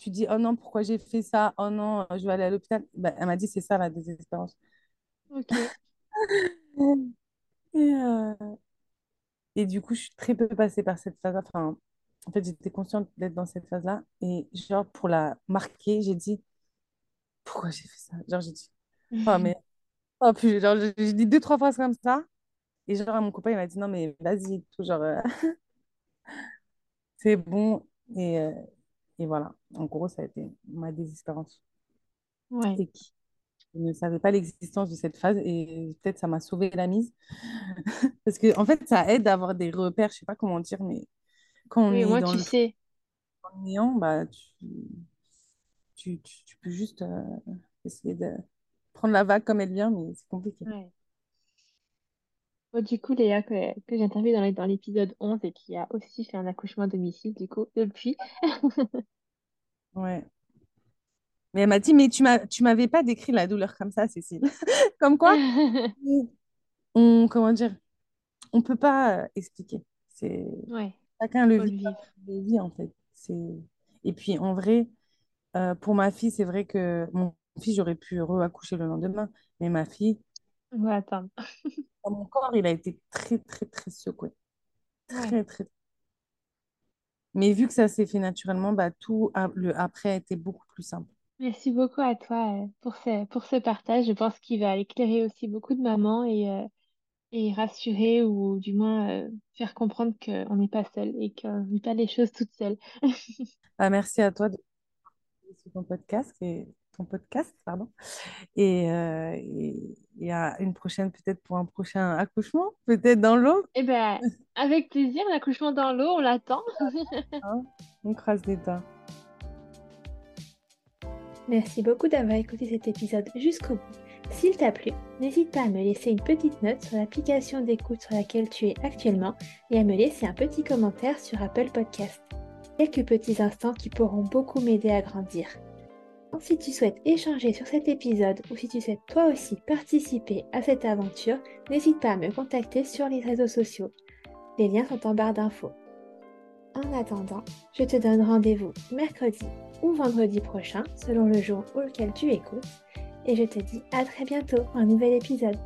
tu dis, oh non, pourquoi j'ai fait ça? Oh non, je vais aller à l'hôpital. Ben, elle m'a dit, c'est ça la désespérance. Ok. Et, euh, et du coup, je suis très peu passée par cette phase-là. Enfin, en fait, j'étais consciente d'être dans cette phase-là. Et genre, pour la marquer, j'ai dit, pourquoi j'ai fait ça? Genre, j'ai dit, oh mais, oh puis, genre, j'ai j'ai dit deux, trois phrases comme ça. Et genre, mon copain, il m'a dit, non, mais vas-y, tout, genre, euh, c'est bon. Et, euh, et voilà, en gros, ça a été ma désespérance. Ouais. Je ne savais pas l'existence de cette phase et peut-être ça m'a sauvé la mise. Parce que, en fait, ça aide d'avoir des repères, je sais pas comment dire, mais quand on Oui, est moi, dans tu le sais. néant, bah, tu, tu, tu, tu peux juste euh, essayer de prendre la vague comme elle vient, mais c'est compliqué. Ouais. Bon, du coup, Léa, que, que j'ai interviewé dans dans l'épisode 11 et qui a aussi fait un accouchement à domicile, du coup, depuis. Ouais. Mais elle m'a dit, mais tu m'as, tu m'avais pas décrit la douleur comme ça, Cécile. Comme quoi, on, comment dire, on peut pas euh, expliquer. C'est Ouais, chacun le faut le vit vivre. le vit en fait. C'est et puis en vrai, euh, pour ma fille, c'est vrai que mon fils, j'aurais pu re-accoucher le lendemain, mais ma fille, On va attendre. mon corps, il a été très très très secoué, Ouais. très très. Mais vu que ça s'est fait naturellement, bah tout a- le après a été beaucoup plus simple. Merci beaucoup à toi euh, pour ce, pour ce partage. Je pense qu'il va éclairer aussi beaucoup de mamans et, euh, et rassurer ou du moins euh, faire comprendre qu'on n'est pas seul et qu'on ne vit pas les choses toute seule. Bah, merci à toi de sur ton podcast et ton podcast, pardon. Et, euh, et, et à une prochaine, peut-être pour un prochain accouchement, peut-être dans l'eau. Eh ben, avec plaisir, l'accouchement dans l'eau, on l'attend. hein. On croise les doigts. Merci beaucoup d'avoir écouté cet épisode jusqu'au bout. S'il t'a plu, n'hésite pas à me laisser une petite note sur l'application d'écoute sur laquelle tu es actuellement et à me laisser un petit commentaire sur Apple Podcast. Quelques petits instants qui pourront beaucoup m'aider à grandir. Si tu souhaites échanger sur cet épisode ou si tu souhaites toi aussi participer à cette aventure, n'hésite pas à me contacter sur les réseaux sociaux. Les liens sont en barre d'infos. En attendant, je te donne rendez-vous mercredi ou vendredi prochain, selon le jour auquel tu écoutes, et je te dis à très bientôt pour un nouvel épisode.